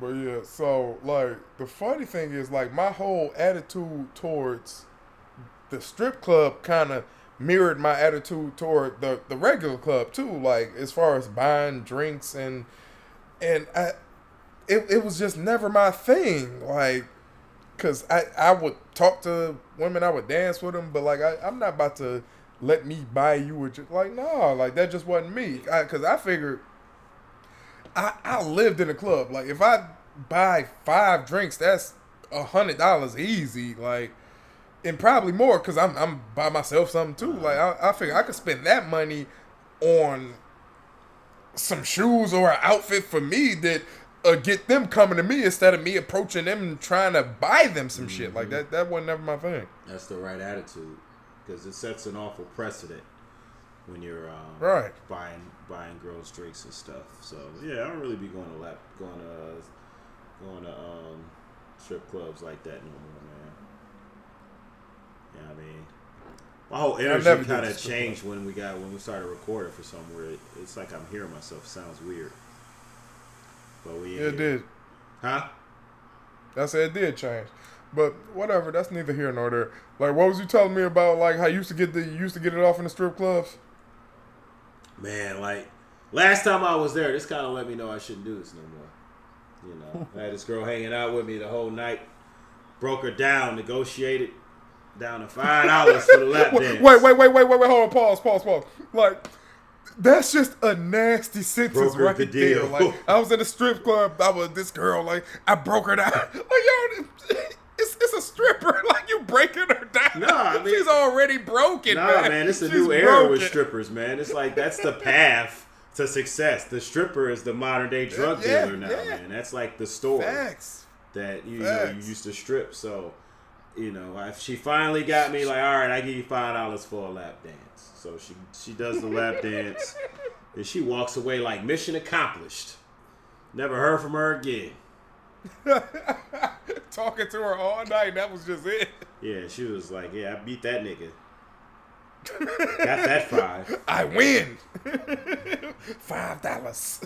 But yeah, so like the funny thing is like my whole attitude towards the strip club kind of mirrored my attitude toward the the regular club too. Like as far as buying drinks and and I, it it was just never my thing. Like, cause I I would talk to women, I would dance with them, but like I I'm not about to let me buy you a drink. Like no, like that just wasn't me. Cause I figured. I, I lived in a club. Like if I buy five drinks, that's a hundred dollars easy. Like and probably more because I'm I'm by myself something too. Like I, I figure I could spend that money on some shoes or an outfit for me that uh, get them coming to me instead of me approaching them and trying to buy them some mm-hmm. shit. Like that that wasn't never my thing. That's the right attitude because it sets an awful precedent when you're um, right buying buying girls drinks and stuff. So yeah, I don't really be going to lap going to going to um, strip clubs like that no more, man. Yeah, I mean, my whole energy kind of changed when we got when we started recording for somewhere. It, it's like I'm hearing myself. It sounds weird, but we it did, huh? I said it did change. But whatever, that's neither here nor there. Like, what was you telling me about? Like, how you used to get the you used to get it off in the strip clubs? Man, like last time I was there, this kind of let me know I shouldn't do this no more. You know, I had this girl hanging out with me the whole night. Broke her down, negotiated down to five dollars for the lap dance. Wait, wait, wait, wait, wait, wait. Hold on. Pause. Pause. Pause. Like. That's just a nasty sentence Brokered right the there. Like I was in a strip club. I was this girl. Like I broke her down. Like yo, it's, it's a stripper. Like you breaking her down. No, I mean, she's already broken. Nah, man, man it's a she's new era broken. with strippers, man. It's like that's the path to success. The stripper is the modern day drug yeah, dealer now, yeah. man. That's like the store Facts. that you, you know you used to strip. So you know, if she finally got me, like, all right, I give you five dollars for a lap dance. So she she does the lap dance, and she walks away like mission accomplished. Never heard from her again. Talking to her all night, that was just it. Yeah, she was like, "Yeah, I beat that nigga." Got that five. I win. five dollars.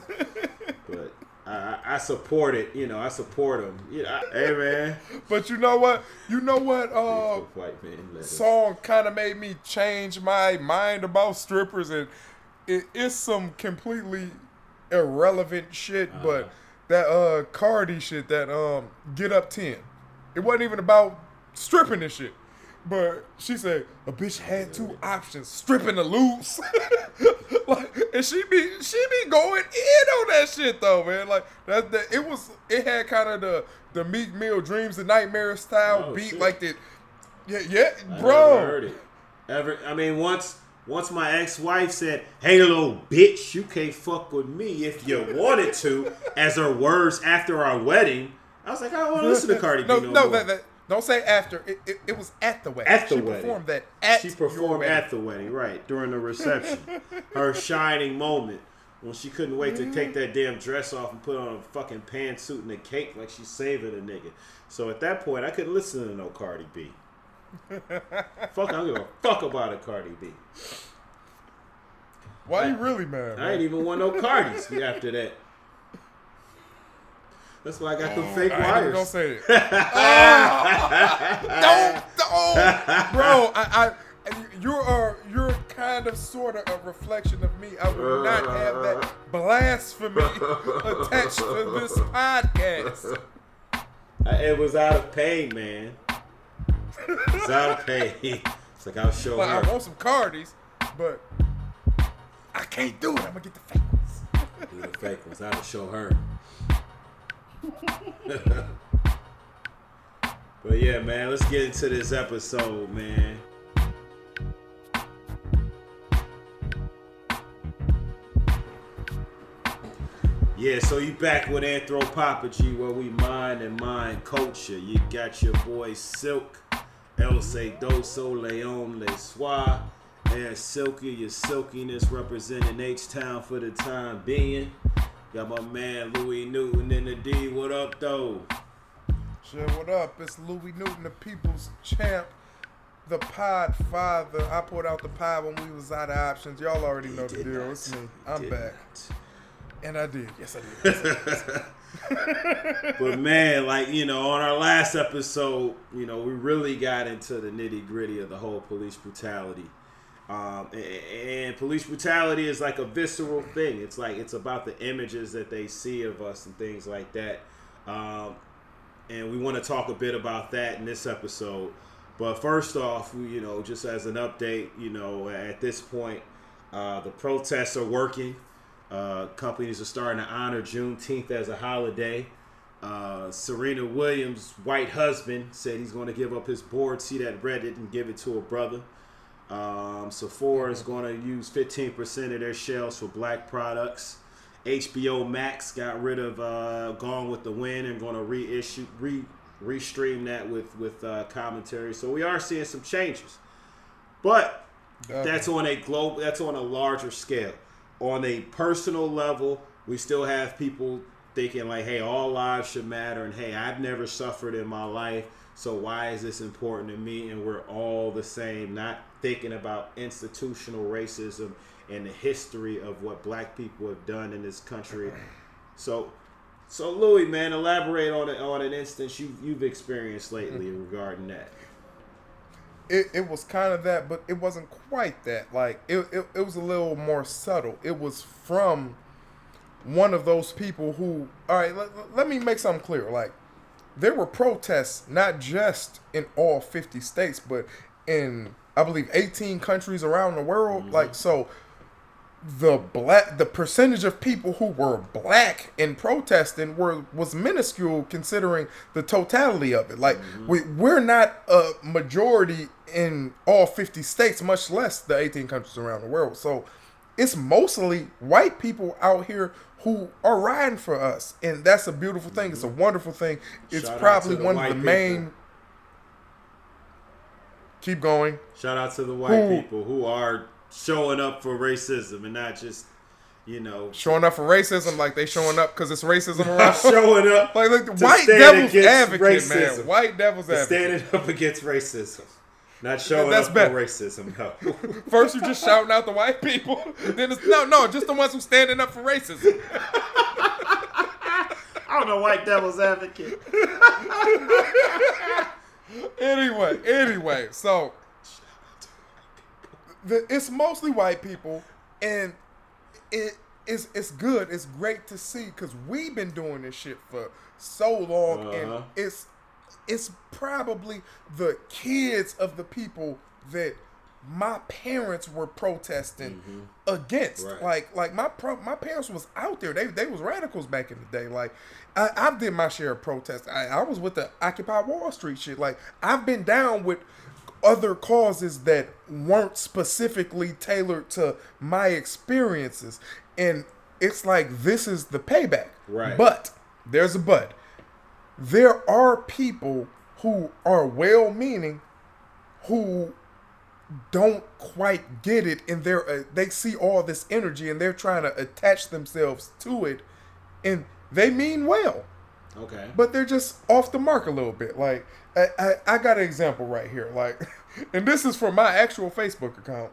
but I, I support it. You know, I support him. Yeah, hey man. But you know what? You know what? Uh, white man song kind of made me change my mind about strippers, and it is some completely irrelevant shit. Uh-huh. But that uh Cardi shit, that um Get Up Ten, it wasn't even about stripping and shit. But she said a bitch had two options: stripping the loose. like, and she be she be going in on that shit though, man. Like that, that it was it had kind of the the Meek Mill Dreams and Nightmare style oh, beat, shit. like that. Yeah, yeah, I bro. Never heard it. Ever? I mean, once once my ex wife said, "Hey, little bitch, you can't fuck with me if you wanted to," as her words after our wedding. I was like, I don't want to listen to Cardi no, B no, no more. That, that, don't say after. It, it, it, was at the wedding. At the she wedding. performed that at She performed at the wedding, right, during the reception. Her shining moment when she couldn't wait to take that damn dress off and put on a fucking pantsuit and a cake like she's saving a nigga. So at that point, I couldn't listen to no Cardi B. fuck, I don't give a fuck about a Cardi B. Why I, you really mad? I ain't even want no Cardis after that. That's why I got the oh, fake I wires. Don't say it. oh, don't, don't, bro. I, I, you are you're kind of sort of a reflection of me. I would not have that blasphemy attached to this podcast. It was out of pain, man. It's out of pain. It's like I'll show her. well, her. I want some Cardis, but I can't do it. I'm gonna get the fake ones. do the fake ones. I'll show her. but yeah, man, let's get into this episode, man. Yeah, so you back with Anthropophagy where we mind and mind culture. You got your boy Silk, El Se Doso Leon Le Soir, and Silky, your silkiness representing H-Town for the time being. Got my man Louis Newton in the D. What up, though? Shit, what up? It's Louis Newton, the people's champ, the pod father. I put out the pod when we was out of options. Y'all already he know the deal. Not. It's me. I'm back. Not. And I did. Yes, I did. Yes, I did. but man, like you know, on our last episode, you know, we really got into the nitty gritty of the whole police brutality. Um, and, and, police brutality is like a visceral thing. It's like it's about the images that they see of us and things like that. Um, and we want to talk a bit about that in this episode. But first off, you know, just as an update, you know, at this point, uh, the protests are working. Uh, companies are starting to honor Juneteenth as a holiday. Uh, Serena Williams' white husband said he's going to give up his board seat at Reddit and give it to a brother. Um, Sephora is going to use 15% of their shelves for black products. HBO Max got rid of uh, Gone with the Wind and going to reissue, re restream that with with uh, commentary. So we are seeing some changes, but that's on a globe. That's on a larger scale. On a personal level, we still have people thinking like, "Hey, all lives should matter," and "Hey, I've never suffered in my life, so why is this important to me?" And we're all the same, not thinking about institutional racism and the history of what Black people have done in this country. So so Louis, man, elaborate on it on an instance you you've experienced lately regarding that. It, it was kind of that, but it wasn't quite that. Like it, it, it was a little more subtle. It was from one of those people who all right, let, let me make something clear. Like there were protests not just in all 50 states, but in I believe 18 countries around the world. Mm-hmm. Like so the black the percentage of people who were black in protesting were was minuscule considering the totality of it like mm-hmm. we we're not a majority in all 50 states much less the 18 countries around the world so it's mostly white people out here who are riding for us and that's a beautiful thing mm-hmm. it's a mm-hmm. wonderful thing it's Shout probably one of the people. main keep going Shout out to the white who, people who are showing up for racism and not just you know showing up for racism like they showing up because it's racism around. Showing up like, like white devil's advocate racism. man white devil's advocate. standing up against racism. Not showing That's up better. for racism no. First you're just shouting out the white people. Then it's no no just the ones who standing up for racism. I'm a white devil's advocate. Anyway anyway so the, it's mostly white people, and it it's it's good. It's great to see because we've been doing this shit for so long, uh-huh. and it's it's probably the kids of the people that my parents were protesting mm-hmm. against. Right. Like like my pro, my parents was out there. They they was radicals back in the day. Like I, I did my share of protest. I, I was with the Occupy Wall Street shit. Like I've been down with other causes that weren't specifically tailored to my experiences. And it's like this is the payback. Right. But there's a but. There are people who are well meaning who don't quite get it and they're uh, they see all this energy and they're trying to attach themselves to it and they mean well Okay. But they're just off the mark a little bit. Like I, I, I got an example right here. Like, and this is from my actual Facebook account.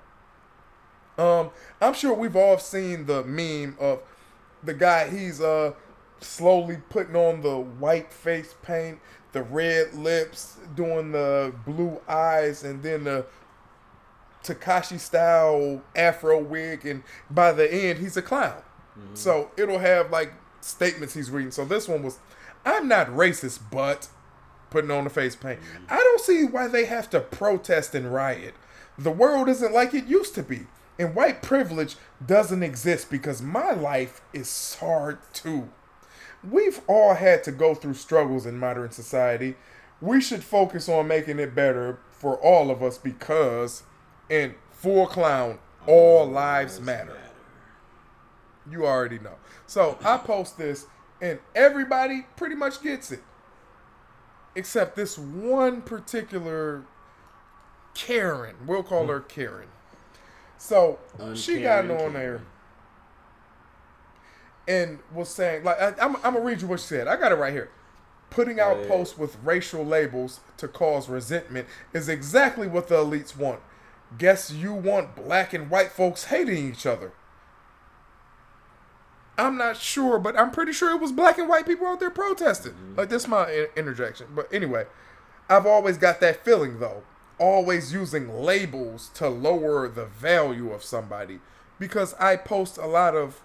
Um, I'm sure we've all seen the meme of the guy. He's uh slowly putting on the white face paint, the red lips, doing the blue eyes, and then the Tekashi style afro wig, and by the end he's a clown. Mm-hmm. So it'll have like statements he's reading. So this one was I'm not racist, but putting on the face paint. Mm-hmm. I don't see why they have to protest and riot. The world isn't like it used to be. And white privilege doesn't exist because my life is hard too. We've all had to go through struggles in modern society. We should focus on making it better for all of us because, in full clown, all lives matter. You already know. So I post this and everybody pretty much gets it, except this one particular Karen. We'll call her Karen. So she got on there and was saying, like, I, am I'm gonna read you what she said. I got it right here. Putting out posts with racial labels to cause resentment is exactly what the elites want. Guess you want black and white folks hating each other. I'm not sure, but I'm pretty sure it was black and white people out there protesting. Mm-hmm. Like this, my interjection. But anyway, I've always got that feeling though, always using labels to lower the value of somebody, because I post a lot of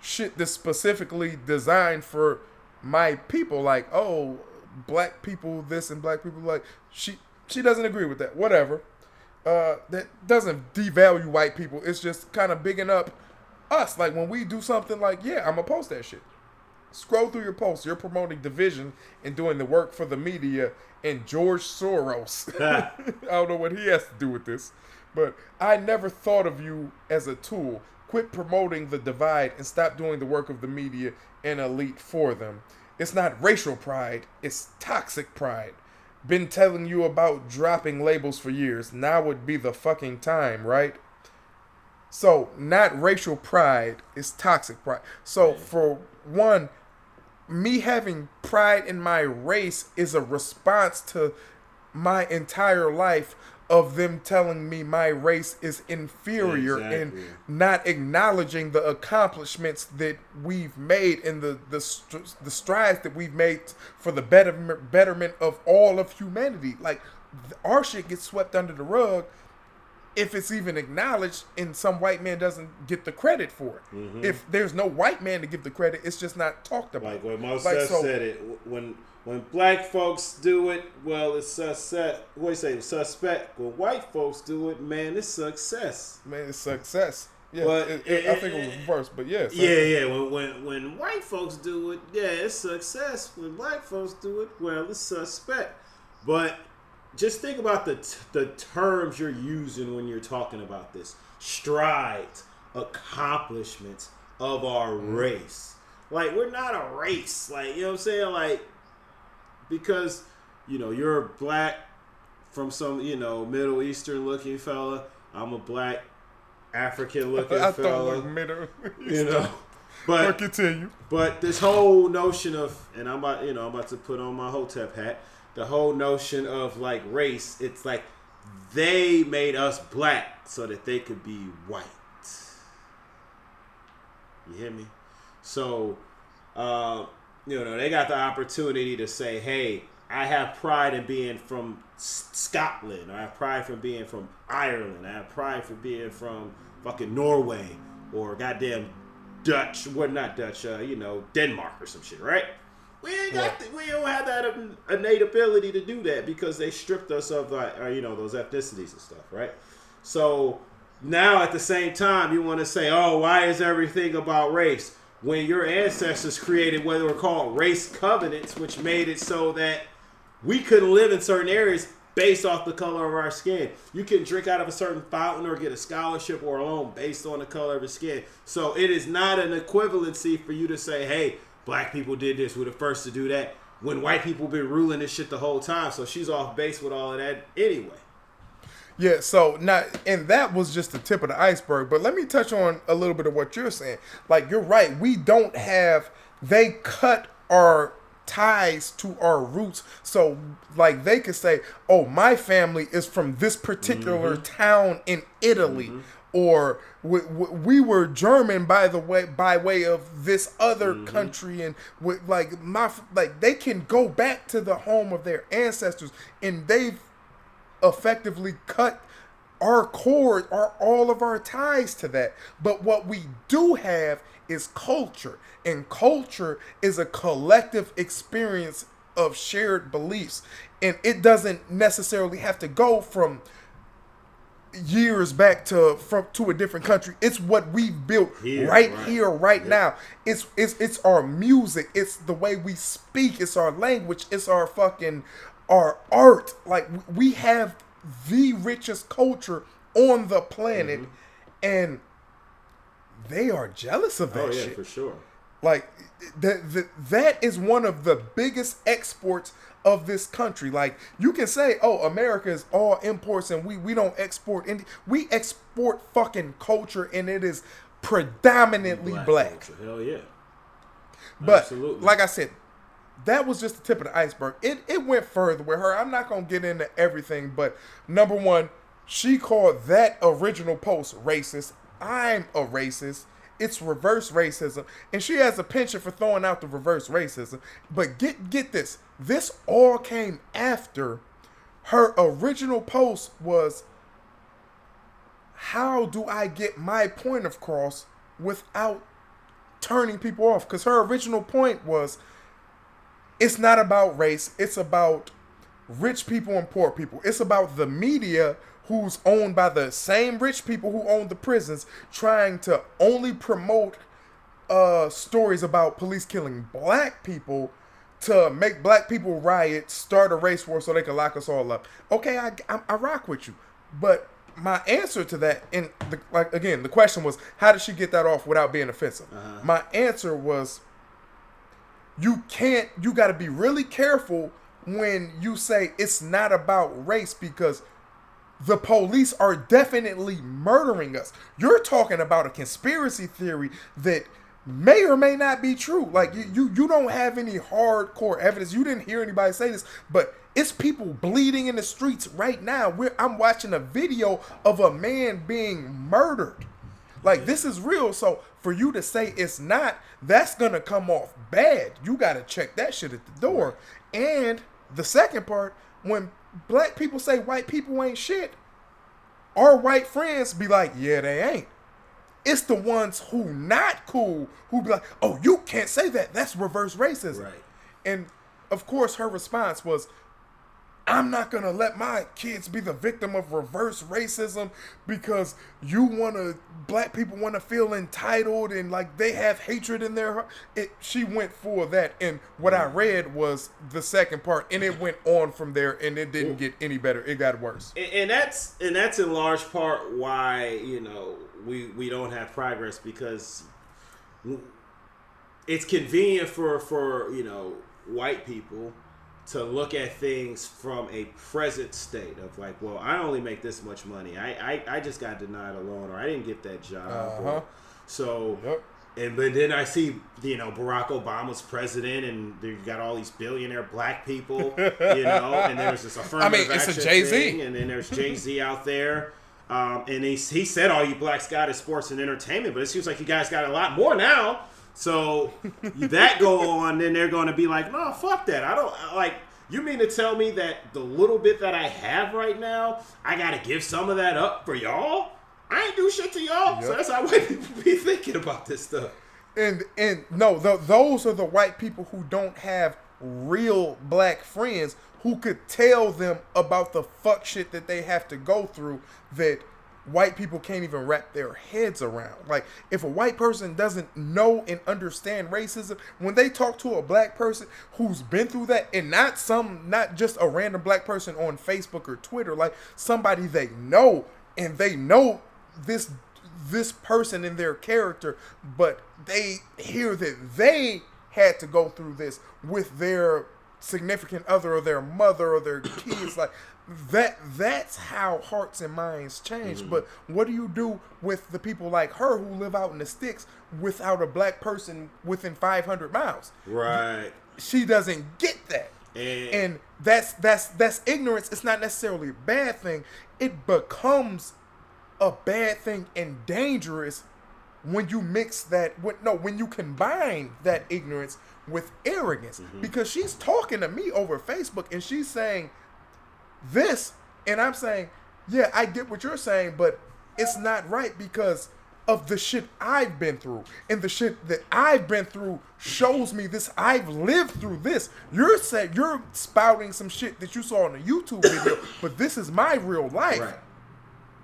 shit that's specifically designed for my people. Like, oh, black people this and black people like she she doesn't agree with that. Whatever. Uh, that doesn't devalue white people. It's just kind of bigging up us. Like when we do something like, yeah, I'm gonna post that shit. Scroll through your posts. You're promoting division and doing the work for the media and George Soros. I don't know what he has to do with this, but I never thought of you as a tool. Quit promoting the divide and stop doing the work of the media and elite for them. It's not racial pride, it's toxic pride. Been telling you about dropping labels for years. Now would be the fucking time, right? So, not racial pride, is toxic pride. So, for one, me having pride in my race is a response to my entire life of them telling me my race is inferior exactly. and not acknowledging the accomplishments that we've made and the the, the strides that we've made for the betterment betterment of all of humanity like our shit gets swept under the rug if it's even acknowledged and some white man doesn't get the credit for it. Mm-hmm. If there's no white man to give the credit, it's just not talked about. Like what Moses like, so, said it when when black folks do it, well, it's suspect. What do you say? Suspect. When white folks do it, man, it's success. Man, it's success. Yeah, but it, it, I think it was reverse, but yes. Yeah, yeah, yeah. When, when when white folks do it, yeah, it's success. When black folks do it, well, it's suspect. But just think about the t- the terms you're using when you're talking about this strides, accomplishments of our mm-hmm. race. Like we're not a race. Like you know what I'm saying. Like because you know you're black from some you know Middle Eastern looking fella. I'm a black African looking I fella. Thought Middle you know. But continue. But this whole notion of, and I'm about, you know, I'm about to put on my hotep hat the whole notion of like race, it's like they made us black so that they could be white. You hear me? So, uh, you know, they got the opportunity to say, hey, I have pride in being from Scotland. I have pride from being from Ireland. I have pride for being from fucking Norway or goddamn Dutch, what not Dutch, uh, you know, Denmark or some shit, right? We ain't got the, we don't have that innate ability to do that because they stripped us of like uh, you know those ethnicities and stuff, right? So now at the same time you want to say, oh, why is everything about race? When your ancestors created what they were called race covenants, which made it so that we couldn't live in certain areas based off the color of our skin. You can drink out of a certain fountain or get a scholarship or a loan based on the color of your skin. So it is not an equivalency for you to say, hey, black people did this. We're the first to do that. When white people been ruling this shit the whole time, so she's off base with all of that anyway. Yeah, so now and that was just the tip of the iceberg. But let me touch on a little bit of what you're saying. Like you're right, we don't have they cut our ties to our roots. So like they could say, "Oh, my family is from this particular mm-hmm. town in Italy." Mm-hmm or we, we, were German by the way by way of this other mm-hmm. country. And with like my like they can go back to the home of their ancestors and they've effectively cut our cord our all of our ties to that. But what we do have is culture. And culture is a collective experience of shared beliefs. And it doesn't necessarily have to go from years back to from to a different country. It's what we've built here, right, right, here, right yeah. now. It's it's it's our music. It's the way we speak. It's our language. It's our fucking our art. Like we have the richest culture on the planet, mm-hmm. and they are jealous of that oh, yeah, shit. for sure. Like that that is one of the biggest exports of this country. Like you can say, "Oh, America is all imports and we we don't export any. We export fucking culture and it is predominantly black." black. Hell yeah. But Absolutely. like I said, that was just the tip of the iceberg. It it went further with her. I'm not gonna get into everything, but number one, she called that original post racist. I'm a racist, it's reverse racism, and she has a penchant for throwing out the reverse racism. But get get this, this all came after her original post was how do I get my point across without turning people off? Because her original point was it's not about race, it's about rich people and poor people. It's about the media who's owned by the same rich people who own the prisons trying to only promote uh, stories about police killing black people to make black people riot, start a race war so they can lock us all up. Okay, I, I, I rock with you. But my answer to that, and the, like again, the question was, how did she get that off without being offensive? Uh-huh. My answer was, you can't. You got to be really careful when you say it's not about race because the police are definitely murdering us. You're talking about a conspiracy theory that may or may not be true. Like you, you, you don't have any hardcore evidence. You didn't hear anybody say this, but it's people bleeding in the streets right now. We're, I'm watching a video of a man being murdered. Like this is real. So for you to say it's not, that's gonna come off bad. You gotta check that shit at the door. And the second part, when black people say white people ain't shit, our white friends be like, yeah, they ain't. It's the ones who not cool who be like, oh, you can't say that. That's reverse racism. Right. And of course, her response was, I'm not gonna let my kids be the victim of reverse racism because you wanna black people wanna feel entitled and like they have hatred in their heart. It she went for that and what I mm-hmm. read was the second part and it went on from there and it didn't get any better. It got worse. And, and that's and that's in large part why, you know, we we don't have progress because it's convenient for for, you know, white people to look at things from a present state of like, well, I only make this much money. I I, I just got denied a loan or I didn't get that job. Uh-huh. Or, so yep. and but then I see you know Barack Obama's president and you got all these billionaire black people, you know, and there's this affirmative I mean, it's a Jay Z, and then there's Jay Z out there. Um, and he, he said all you blacks got is sports and entertainment, but it seems like you guys got a lot more now. So that go on, then they're going to be like, no, fuck that. I don't like. You mean to tell me that the little bit that I have right now, I got to give some of that up for y'all? I ain't do shit to y'all. Yep. So that's how white people be thinking about this stuff. And and no, the, those are the white people who don't have real black friends who could tell them about the fuck shit that they have to go through that white people can't even wrap their heads around. Like, if a white person doesn't know and understand racism, when they talk to a black person who's been through that, and not some, not just a random black person on Facebook or Twitter, like somebody they know and they know this this person in their character, but they hear that they had to go through this with their significant other or their mother or their kids like that that's how hearts and minds change. Mm-hmm. but what do you do with the people like her who live out in the sticks without a black person within 500 miles? Right. She doesn't get that. And, and that's that's that's ignorance. It's not necessarily a bad thing. It becomes a bad thing and dangerous when you mix that with no when you combine that ignorance with arrogance mm-hmm. because she's talking to me over facebook and she's saying this, and I'm saying, yeah, I get what you're saying, but it's not right because of the shit I've been through. And the shit that I've been through shows me this. I've lived through this. You're saying you're spouting some shit that you saw in a YouTube video, but this is my real life. Right.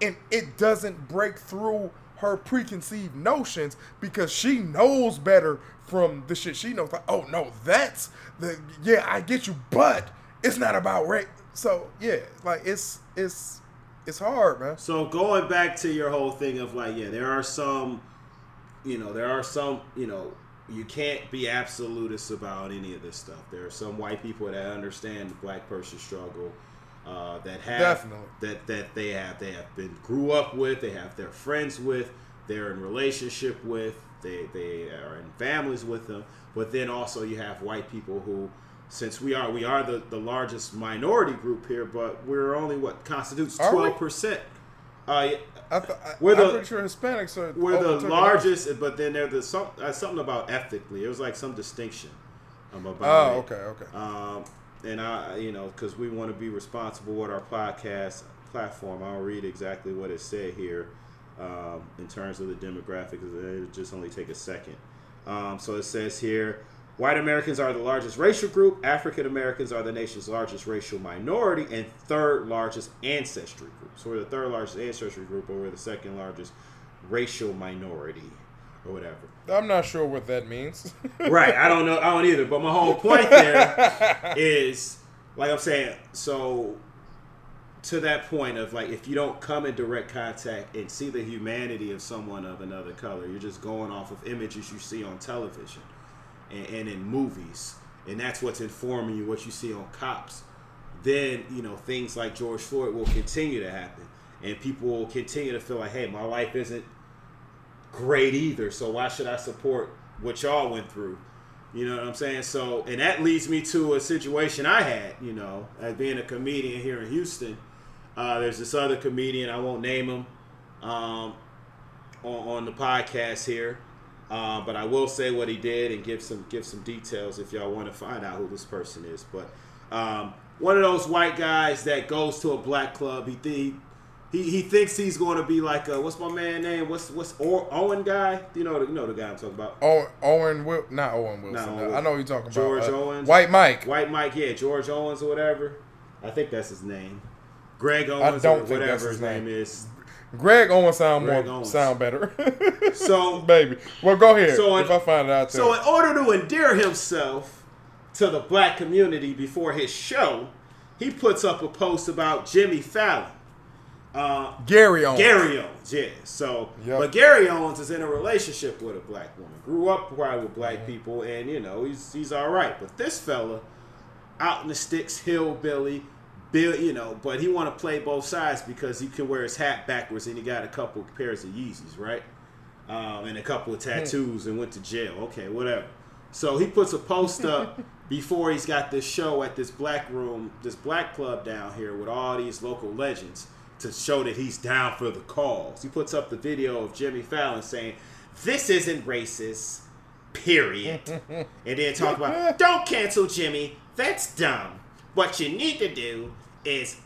And it doesn't break through her preconceived notions because she knows better from the shit she knows. Like, oh no, that's the yeah, I get you, but it's not about rape. So yeah, like it's it's it's hard, man. So going back to your whole thing of like, yeah, there are some, you know, there are some, you know, you can't be absolutist about any of this stuff. There are some white people that understand the black person struggle, uh, that have Definitely. that that they have they have been grew up with, they have their friends with, they're in relationship with, they they are in families with them. But then also you have white people who since we are we are the, the largest minority group here, but we're only what constitutes twelve percent Uh. I th- I, we're the, I'm pretty sure Hispanics are. We're the largest, but then there's the, some, uh, something about ethnically. It was like some distinction. Um, about oh, it. okay, okay. Um, and I, you know, because we want to be responsible with our podcast platform. I'll read exactly what it said here um, in terms of the demographics. It'll just only take a second. Um, so it says here white Americans are the largest racial group, African Americans are the nation's largest racial minority, and third largest ancestry group. So we're the third largest ancestry group, but we're the second largest racial minority or whatever. I'm not sure what that means. right. I don't know. I don't either. But my whole point there is, like I'm saying, so to that point of like if you don't come in direct contact and see the humanity of someone of another color you're just going off of images you see on television and, and in movies and that's what's informing you what you see on cops then you know things like george floyd will continue to happen and people will continue to feel like hey my life isn't great either so why should i support what y'all went through you know what I'm saying? So, and that leads me to a situation I had, you know, as being a comedian here in Houston. Uh, there's this other comedian, I won't name him um, on, on, the podcast here, uh, but I will say what he did and give some give some details if y'all want to find out who this person is. But um, one of those white guys that goes to a black club, he th- he, he thinks he's going to be like a, what's my man name? What's what's Owen guy? You know you know the guy I'm talking about. Owen Owen Will not Owen Wilson. Not Owen. I know what you're talking George about. George uh, Owens. White Mike. White Mike, yeah, George Owens or whatever. I think that's his name. Greg Owens, I don't think whatever his name. name. is. Greg Owens sound Greg more Owens. sound better. so baby, well go ahead. So if in, I find it out. So in order to endear himself to the black community before his show, he puts up a post about Jimmy Fallon. Uh, Gary Owens. Gary Owens, yeah. So, yep. but Gary Owens is in a relationship with a black woman. Grew up probably with black mm-hmm. people, and you know he's he's all right. But this fella, out in the sticks, hillbilly, Bill, you know, but he want to play both sides because he can wear his hat backwards and he got a couple pairs of Yeezys, right? Um, and a couple of hmm. tattoos and went to jail. Okay, whatever. So he puts a post up before he's got this show at this black room, this black club down here with all these local legends to show that he's down for the cause. He puts up the video of Jimmy Fallon saying, "This isn't racist." Period. and then talk about, "Don't cancel Jimmy. That's dumb." What you need to do is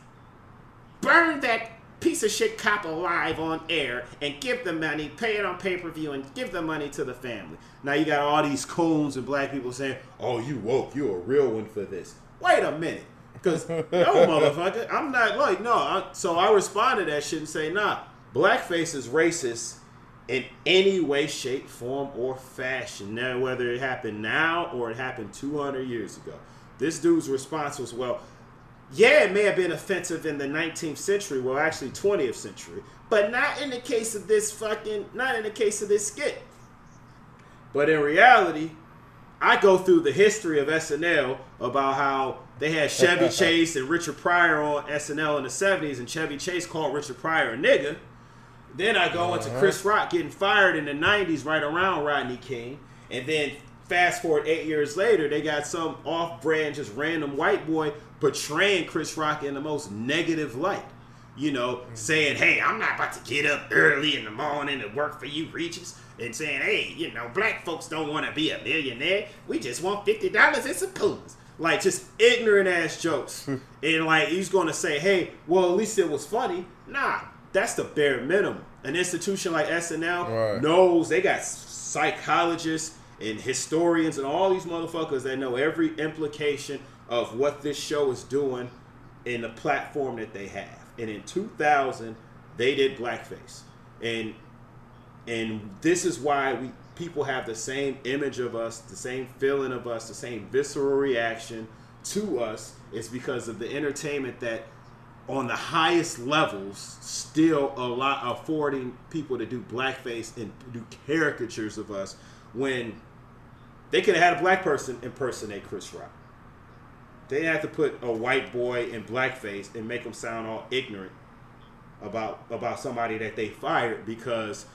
burn that piece of shit cop alive on air and give the money, pay it on pay per view, and give the money to the family. Now you got all these coons and black people saying, "Oh, you woke, You're a real one for this." Wait a minute, because no motherfucker, I'm not like no. I, so I responded that shit and say, "Nah, blackface is racist." In any way, shape, form, or fashion. Now, whether it happened now or it happened 200 years ago. This dude's response was, well, yeah, it may have been offensive in the 19th century, well, actually 20th century, but not in the case of this fucking, not in the case of this skit. But in reality, I go through the history of SNL about how they had Chevy Chase and Richard Pryor on SNL in the 70s, and Chevy Chase called Richard Pryor a nigga. Then I go uh-huh. into Chris Rock getting fired in the 90s right around Rodney King. And then Fast forward eight years later, they got some off-brand, just random white boy portraying Chris Rock in the most negative light. You know, mm. saying, "Hey, I'm not about to get up early in the morning to work for you, Regis," and saying, "Hey, you know, black folks don't want to be a millionaire. We just want fifty dollars and some coons." Like just ignorant ass jokes, and like he's going to say, "Hey, well, at least it was funny." Nah, that's the bare minimum. An institution like SNL right. knows they got psychologists and historians and all these motherfuckers that know every implication of what this show is doing in the platform that they have. And in 2000, they did blackface, and and this is why we people have the same image of us, the same feeling of us, the same visceral reaction to us. It's because of the entertainment that on the highest levels still a lot affording people to do blackface and do caricatures of us when they could have had a black person impersonate Chris Rock. They had to put a white boy in blackface and make him sound all ignorant about about somebody that they fired because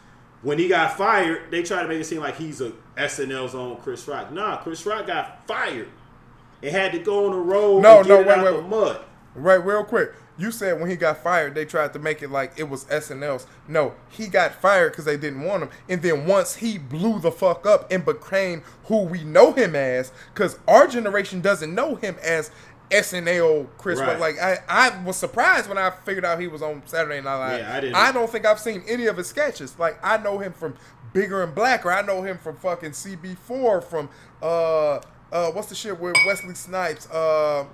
when he got fired, they tried to make it seem like he's a SNL's own Chris Rock. Nah, Chris Rock got fired. It had to go on the road. No, no, wait, wait, mud. Right, real quick. You said when he got fired, they tried to make it like it was SNL's. No, he got fired because they didn't want him. And then once he blew the fuck up and became who we know him as, because our generation doesn't know him as SNL Chris. Right. Like I, I was surprised when I figured out he was on Saturday Night Live. Yeah, I didn't. I don't think I've seen any of his sketches. Like I know him from Bigger and Blacker. I know him from fucking CB4. From uh, uh, what's the shit with Wesley Snipes? Uh,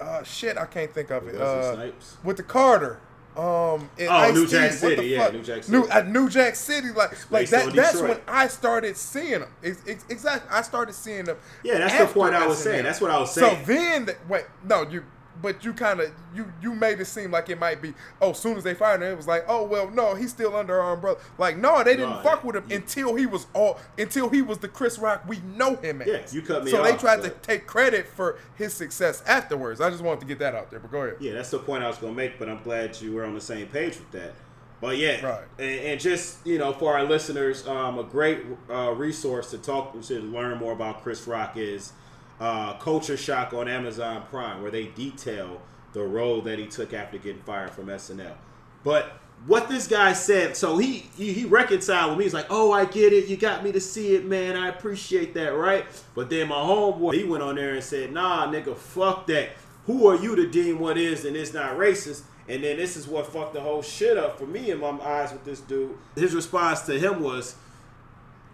uh, shit, I can't think of it. Uh, with the Carter. Um, oh, Ice New Jack City, yeah, New Jack City. New, at New Jack City, like, like that. That's when I started seeing them. It's, it's, exactly, I started seeing them. Yeah, that's the point I was saying. That's what I was saying. So then, wait, no, you but you kind of you you made it seem like it might be oh as soon as they fired him it was like oh well no he's still under our umbrella like no they didn't no, fuck with him you, until he was all until he was the Chris Rock we know him as. Yeah, you cut me so off, they tried but... to take credit for his success afterwards. I just wanted to get that out there. But go ahead. Yeah, that's the point I was gonna make. But I'm glad you were on the same page with that. But yeah, right. and, and just you know for our listeners, um, a great uh, resource to talk to learn more about Chris Rock is uh, Culture Shock on Amazon Prime, where they detail the role that he took after getting fired from SNL. But what this guy said, so he, he he, reconciled with me. He's like, "Oh, I get it. You got me to see it, man. I appreciate that, right?" But then my homeboy, he went on there and said, "Nah, nigga, fuck that. Who are you to deem what is and is not racist?" And then this is what fucked the whole shit up for me in my eyes with this dude. His response to him was,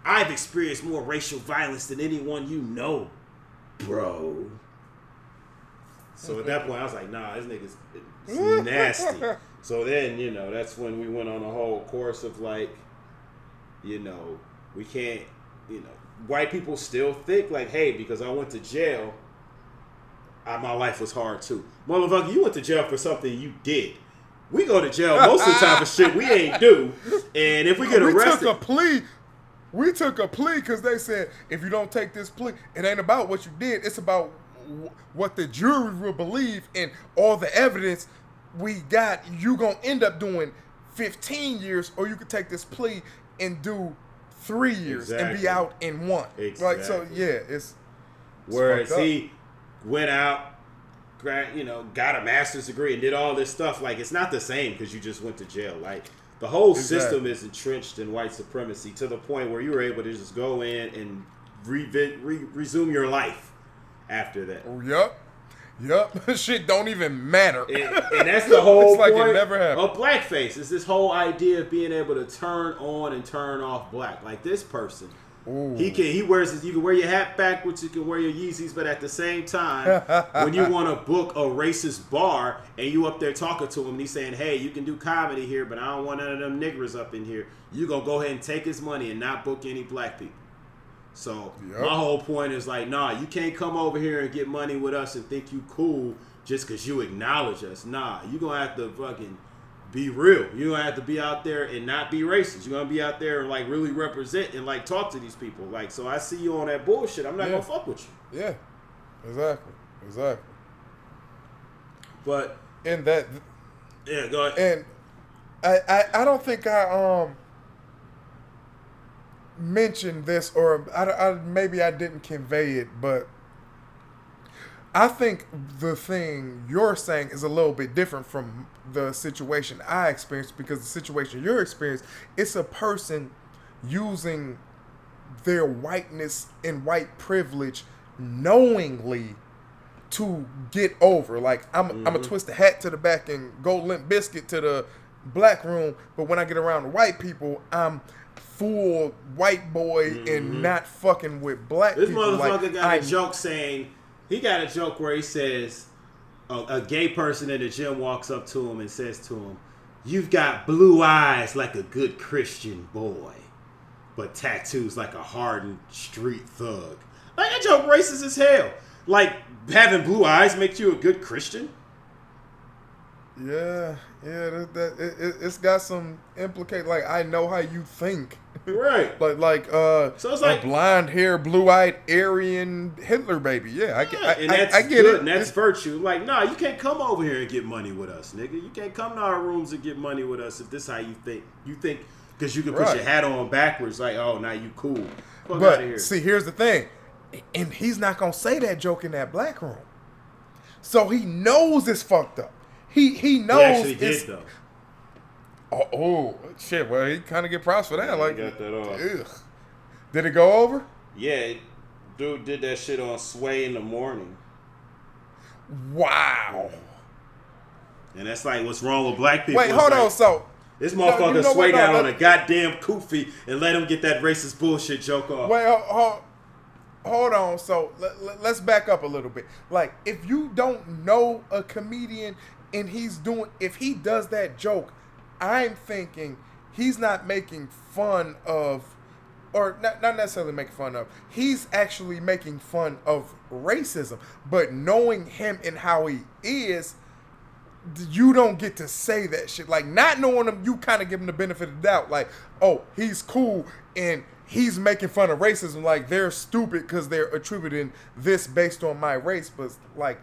"I've experienced more racial violence than anyone you know, bro." So at that point, I was like, nah, this nigga's nasty. so then, you know, that's when we went on a whole course of like, you know, we can't, you know, white people still think like, hey, because I went to jail, I, my life was hard too. Motherfucker, you went to jail for something you did. We go to jail most of the time for shit we ain't do. And if we get arrested. We took a plea. We took a plea because they said if you don't take this plea, it ain't about what you did. It's about what the jury will believe and all the evidence we got, you gonna end up doing 15 years, or you could take this plea and do three years exactly. and be out in one. Exactly. Like so, yeah, it's. it's Whereas he went out, you know, got a master's degree and did all this stuff. Like it's not the same because you just went to jail. Like the whole exactly. system is entrenched in white supremacy to the point where you were able to just go in and re- re- resume your life after that. Oh, yep. Yep, shit don't even matter. And, and that's the whole like point it never happened. of blackface. Is this whole idea of being able to turn on and turn off black. Like this person, Ooh. he can he wears his, you can wear your hat backwards, you can wear your Yeezys, but at the same time, when you want to book a racist bar and you up there talking to him, and he's saying, "Hey, you can do comedy here, but I don't want none of them niggers up in here." You gonna go ahead and take his money and not book any black people. So yep. my whole point is like, nah, you can't come over here and get money with us and think you cool just because you acknowledge us. Nah, you gonna have to fucking be real. You gonna have to be out there and not be racist. You're gonna be out there and like really represent and like talk to these people. Like, so I see you on that bullshit. I'm not yeah. gonna fuck with you. Yeah, exactly, exactly. But in that, yeah, go ahead. And I, I, I don't think I um mentioned this, or I, I, maybe I didn't convey it, but I think the thing you're saying is a little bit different from the situation I experienced because the situation you're experiencing, it's a person using their whiteness and white privilege knowingly to get over. Like I'm, mm-hmm. I'm a twist the hat to the back and go Limp Bizkit to the black room, but when I get around white people, I'm full white boy mm-hmm. and not fucking with black this people. This motherfucker like, got I, a joke saying he got a joke where he says a, a, gay person in the gym walks up to him and says to him, "You've got blue eyes like a good Christian boy, but tattoos like a hardened street thug." Like that joke racist as hell. Like having blue eyes makes you a good Christian. Yeah, yeah, that, that it, has got some implicate. Like I know how you think, right? like like uh, so it's like blonde hair, blue eyed Aryan Hitler baby. Yeah, I, yeah, I, and that's I, I get good, it. And that's it's, virtue. Like, nah, you can't come over here and get money with us, nigga. You can't come to our rooms and get money with us if this how you think. You think because you can put right. your hat on backwards, like, oh, now you cool. Fuck but here. see, here's the thing, and he's not gonna say that joke in that black room, so he knows it's fucked up. he he knows. He did though. Oh, oh, shit! Well, he kind of get props for that. Like, got that off. Ugh. Did it go over? Yeah, dude did that shit on Sway in the morning. Wow. And that's like what's wrong with black people. Wait, hold like, on. So this motherfucker no, you know Sway got no, on a goddamn kufi and let him get that racist bullshit joke off. Wait, hold, hold on. So let, let's back up a little bit. Like, if you don't know a comedian and he's doing, if he does that joke, I'm thinking he's not making fun of, or not, not necessarily making fun of, he's actually making fun of racism. But knowing him and how he is, you don't get to say that shit. Like not knowing him, you kind of give him the benefit of the doubt. Like, oh, he's cool and he's making fun of racism. Like they're stupid because they're attributing this based on my race. But like,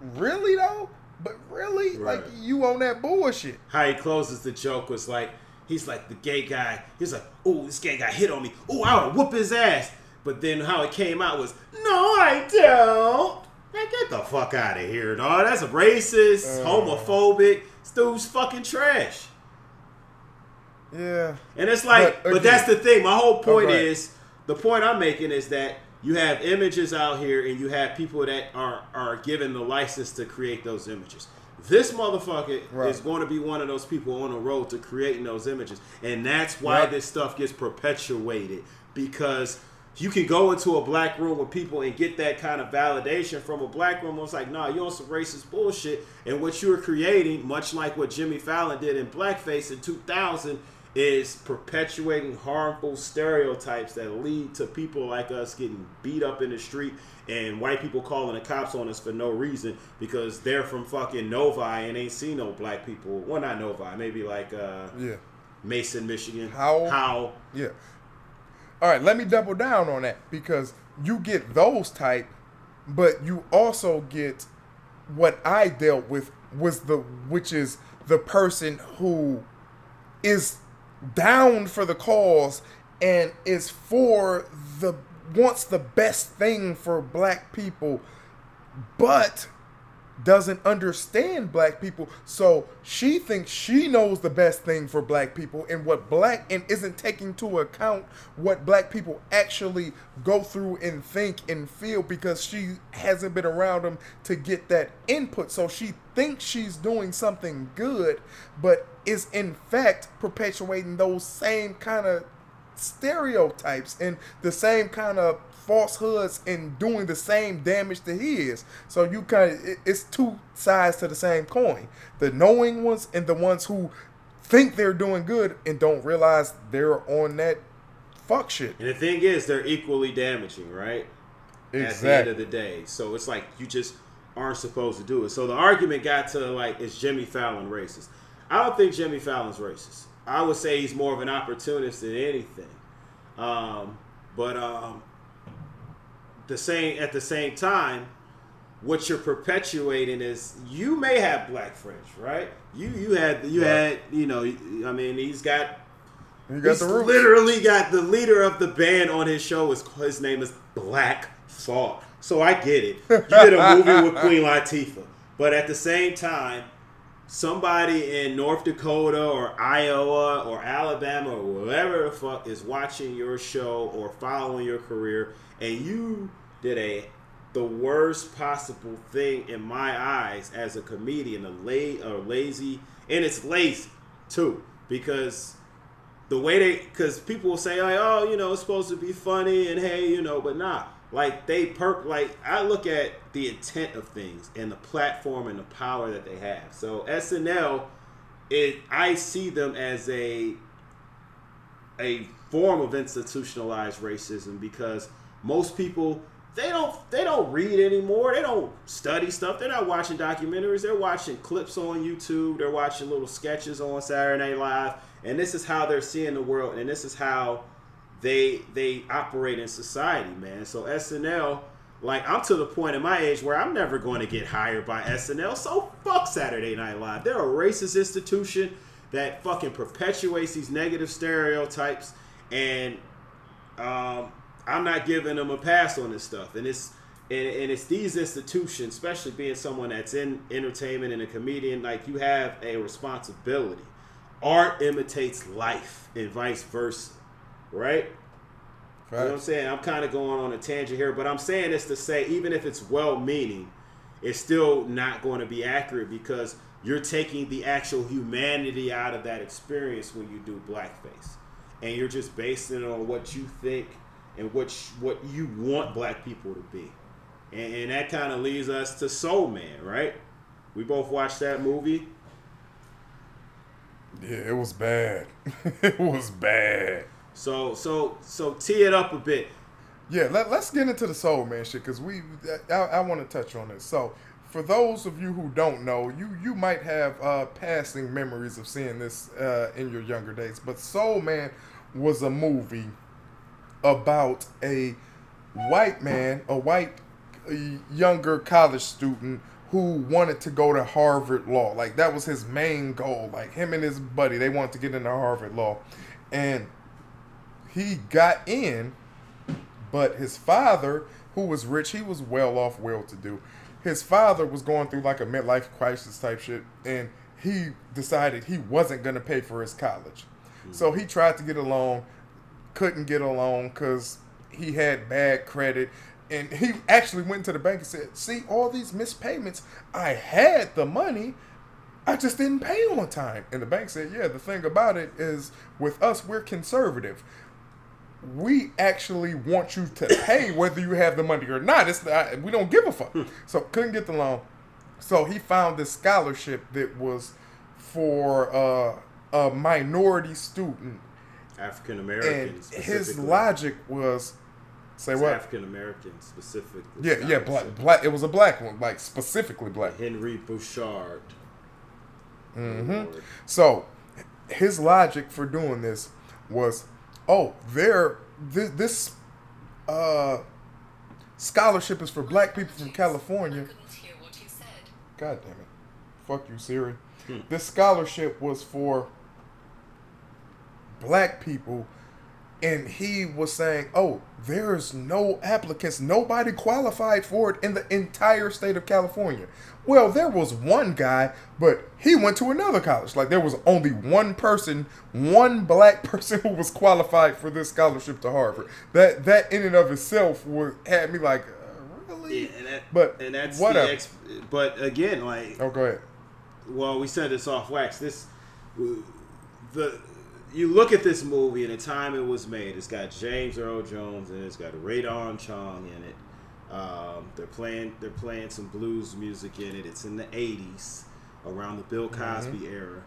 really though? But really, right. like you on that bullshit. How he closes the joke was like, he's like the gay guy. He's like, oh, this gay guy hit on me. Oh, I would whoop his ass. But then how it came out was, no, I don't. Man, get the fuck out of here, dog. That's a racist, uh, homophobic. This dude's fucking trash. Yeah. And it's like, but, but that's the thing. My whole point oh, is, the point I'm making is that you have images out here and you have people that are are given the license to create those images. This motherfucker right. is going to be one of those people on the road to creating those images. And that's why this stuff gets perpetuated because you can go into a black room with people and get that kind of validation from a black room. It's like, nah, you're on some racist bullshit. And what you're creating, much like what Jimmy Fallon did in Blackface in 2000, is perpetuating harmful stereotypes that lead to people like us getting beat up in the street and white people calling the cops on us for no reason because they're from fucking Novi and ain't seen no black people. Well, not Novi, maybe like uh, yeah, Mason, Michigan. How? How? Yeah. All right, let me double down on that because you get those type, but you also get what I dealt with was the which is the person who is down for the cause and is for the wants the best thing for black people. But doesn't understand black people. So she thinks she knows the best thing for black people and what black and isn't taking to account what black people actually go through and think and feel because she hasn't been around them to get that input. So she thinks she's doing something good but is in fact perpetuating those same kind of stereotypes and the same kind of falsehoods and doing the same damage that he is. So you kind of it's two sides to the same coin: the knowing ones and the ones who think they're doing good and don't realize they're on that fuck shit. And the thing is, they're equally damaging, right? Exactly. At the end of the day, so it's like you just aren't supposed to do it. So the argument got to like, is Jimmy Fallon racist? I don't think Jimmy Fallon's racist. I would say he's more of an opportunist than anything. Um, but um, the same at the same time, what you're perpetuating is you may have black friends, right? You you had you right. had you know I mean he's got you got he's literally got the leader of the band on his show is his name is Black Thought. So I get it. You did a movie with Queen Latifah, but at the same time, somebody in North Dakota or Iowa or Alabama or wherever the fuck is watching your show or following your career, and you did a the worst possible thing in my eyes as a comedian, a lay or lazy, and it's lazy too because the way they because people will say like, oh you know it's supposed to be funny and hey you know but not like they perk like I look at the intent of things and the platform and the power that they have. So SNL, it I see them as a a form of institutionalized racism because most people they don't they don't read anymore. They don't study stuff. They're not watching documentaries. They're watching clips on YouTube. They're watching little sketches on Saturday Night Live. And this is how they're seeing the world. And this is how they they operate in society, man. So SNL, like I'm to the point in my age where I'm never going to get hired by SNL. So fuck Saturday Night Live. They're a racist institution that fucking perpetuates these negative stereotypes and um, I'm not giving them a pass on this stuff. And it's and, and it's these institutions, especially being someone that's in entertainment and a comedian, like you have a responsibility. Art imitates life and vice versa, right? You know what I'm saying? I'm kind of going on a tangent here, but I'm saying this to say, even if it's well meaning, it's still not going to be accurate because you're taking the actual humanity out of that experience when you do blackface. And you're just basing it on what you think and what, what you want black people to be. And, and that kind of leads us to Soul Man, right? We both watched that movie. Yeah, it was bad. it was bad. So so so tee it up a bit. Yeah, let, us get into the Soul Man shit because we I, I want to touch on this. So for those of you who don't know, you you might have uh, passing memories of seeing this uh, in your younger days, but Soul Man was a movie about a white man, a white a younger college student who wanted to go to Harvard Law. Like that was his main goal. Like him and his buddy, they wanted to get into Harvard Law. And he got in, but his father, who was rich, he was well off, well to do. His father was going through like a midlife crisis type shit, and he decided he wasn't gonna pay for his college. Mm-hmm. So he tried to get a loan, couldn't get a loan because he had bad credit and he actually went to the bank and said, "See, all these missed payments. I had the money, I just didn't pay on time." And the bank said, "Yeah, the thing about it is, with us, we're conservative. We actually want you to pay whether you have the money or not. It's not, we don't give a fuck." Hmm. So couldn't get the loan. So he found this scholarship that was for uh, a minority student. African Americans. His logic was Say what? African American specifically. Yeah, yeah, black, black. It was a black one, like specifically black. Henry Bouchard. Mm-hmm. So, his logic for doing this was, oh, there, this, this uh, scholarship is for black people from California. God damn it! Fuck you, Siri. Hmm. This scholarship was for black people and he was saying, "Oh, there's no applicants. Nobody qualified for it in the entire state of California." Well, there was one guy, but he went to another college. Like there was only one person, one black person who was qualified for this scholarship to Harvard. That that in and of itself would had me like, uh, really? Yeah, and that, but and that's whatever. Ex- but again, like, oh, go ahead. Well, we said this off wax. This the you look at this movie and the time it was made. It's got James Earl Jones and it's got Rae Chong in it. Um, they're playing they're playing some blues music in it. It's in the '80s, around the Bill Cosby mm-hmm. era.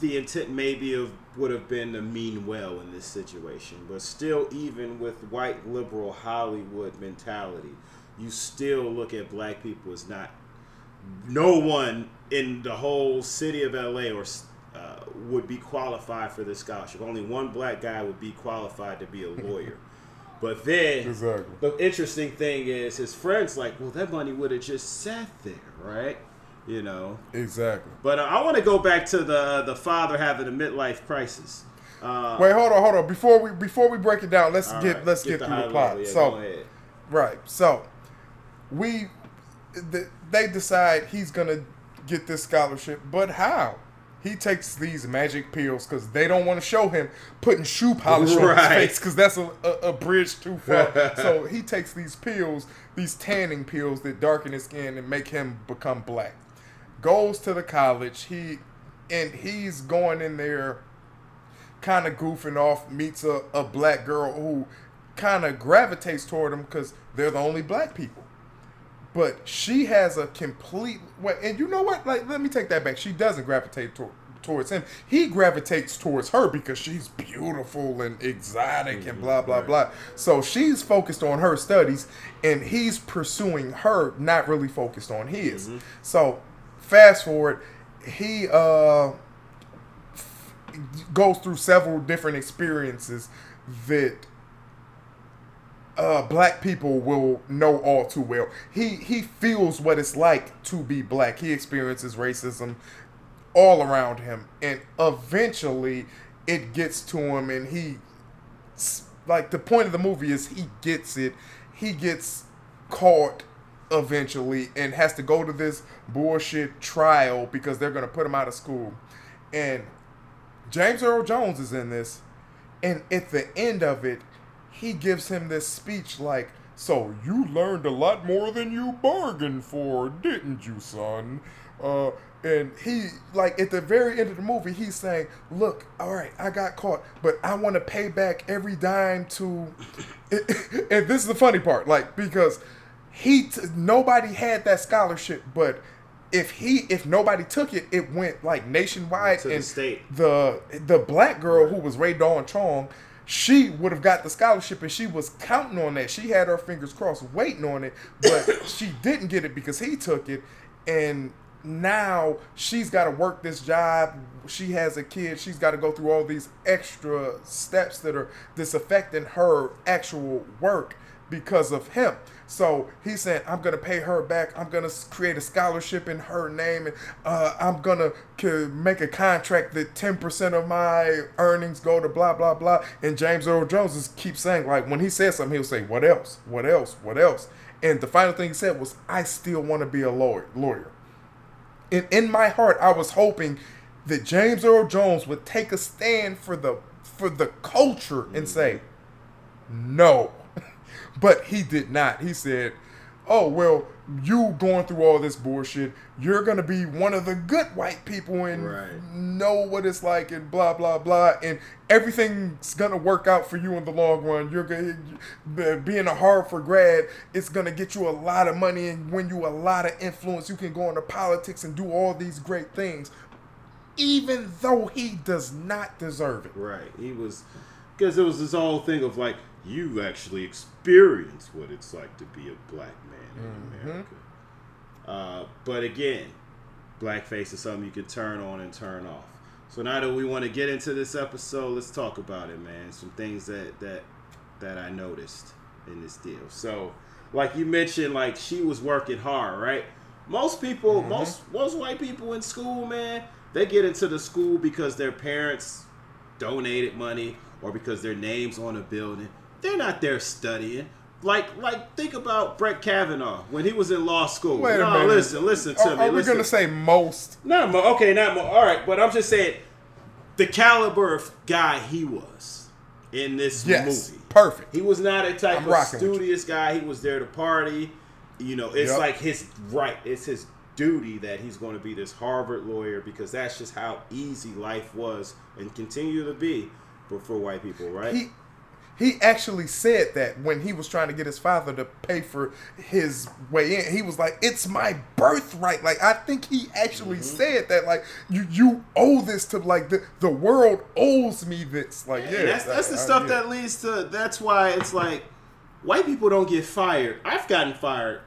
The intent maybe of would have been to mean well in this situation, but still, even with white liberal Hollywood mentality, you still look at black people as not. No one in the whole city of LA or uh, would be qualified for this scholarship. Only one black guy would be qualified to be a lawyer. But then exactly. the interesting thing is his friends like, well, that money would have just sat there, right? You know. Exactly. But uh, I want to go back to the the father having a midlife crisis. Uh, Wait, hold on, hold on. Before we before we break it down, let's get right, let's get, get through the plot. Yeah, so, right. So, we the, they decide he's gonna get this scholarship, but how? He takes these magic pills because they don't want to show him putting shoe polish right. on his face because that's a, a, a, bridge too far. so he takes these pills, these tanning pills that darken his skin and make him become black. Goes to the college. He and he's going in there, kind of goofing off. Meets a, a black girl who kind of gravitates toward him because they're the only black people but she has a complete and you know what? Like let me take that back. She doesn't gravitate to, towards him. He gravitates towards her because she's beautiful and exotic mm-hmm, and blah blah right. blah. So she's focused on her studies and he's pursuing her not really focused on his. Mm-hmm. so fast forward he uh goes through several different experiences that uh, black people will know all too well. He he feels what it's like to be black. He experiences racism all around him, and eventually it gets to him, and he like the point of the movie is he gets it. He gets caught eventually and has to go to this bullshit trial because they're to put him out of school. And James Earl Jones is in this. And at the end of it, he gives him this speech like, So you learned a lot more than you bargained for, didn't you, son? Uh, and he, like, at the very end of the movie, he's saying, Look, all right, I got caught, but I want to pay back every dime to. and this is the funny part, like, because he, t- nobody had that scholarship, but if he if nobody took it, it went like nationwide. To and the state. The the black girl who was Rae Dawn Chong, she would have got the scholarship and she was counting on that. She had her fingers crossed, waiting on it, but she didn't get it because he took it. And now she's got to work this job. She has a kid. She's got to go through all these extra steps that are this affecting her actual work because of him. So he said, I'm going to pay her back. I'm going to create a scholarship in her name. And uh, I'm going to make a contract that 10% of my earnings go to blah, blah, blah. And James Earl Jones just keeps saying, like, when he says something, he'll say, What else? What else? What else? And the final thing he said was, I still want to be a lawyer. lawyer. And in my heart, I was hoping that James Earl Jones would take a stand for the for the culture and say, no but he did not. He said, "Oh well, you going through all this bullshit. You're gonna be one of the good white people and right. know what it's like and blah blah blah, and everything's gonna work out for you in the long run. You're gonna being a Harvard grad. It's gonna get you a lot of money and win you a lot of influence. You can go into politics and do all these great things." Even though he does not deserve it. Right. He was because it was this whole thing of like you actually experience what it's like to be a black man in mm-hmm. America. Uh, but again, blackface is something you can turn on and turn off. So now that we want to get into this episode, let's talk about it, man. Some things that that that I noticed in this deal. So, like you mentioned, like she was working hard, right? Most people, mm-hmm. most most white people in school, man, they get into the school because their parents donated money or because their name's on a building they're not there studying. Like, like, think about Brett Kavanaugh when he was in law school. Wait no, a minute. listen, listen to are, me. Are we listen. gonna say most? Not mo- okay, not mo- All right, but I'm just saying the caliber of guy he was in this yes, movie. Perfect. He was not a type I'm of studious guy. He was there to party. You know, it's yep. like his right. It's his duty that he's going to be this Harvard lawyer because that's just how easy life was and continue to be for, for white people, right? He he actually said that when he was trying to get his father to pay for his way in. He was like, "It's my birthright." Like I think he actually mm-hmm. said that. Like you, you owe this to like the the world owes me this. Like yeah, that's, that's the I, stuff I, yeah. that leads to. That's why it's like white people don't get fired. I've gotten fired.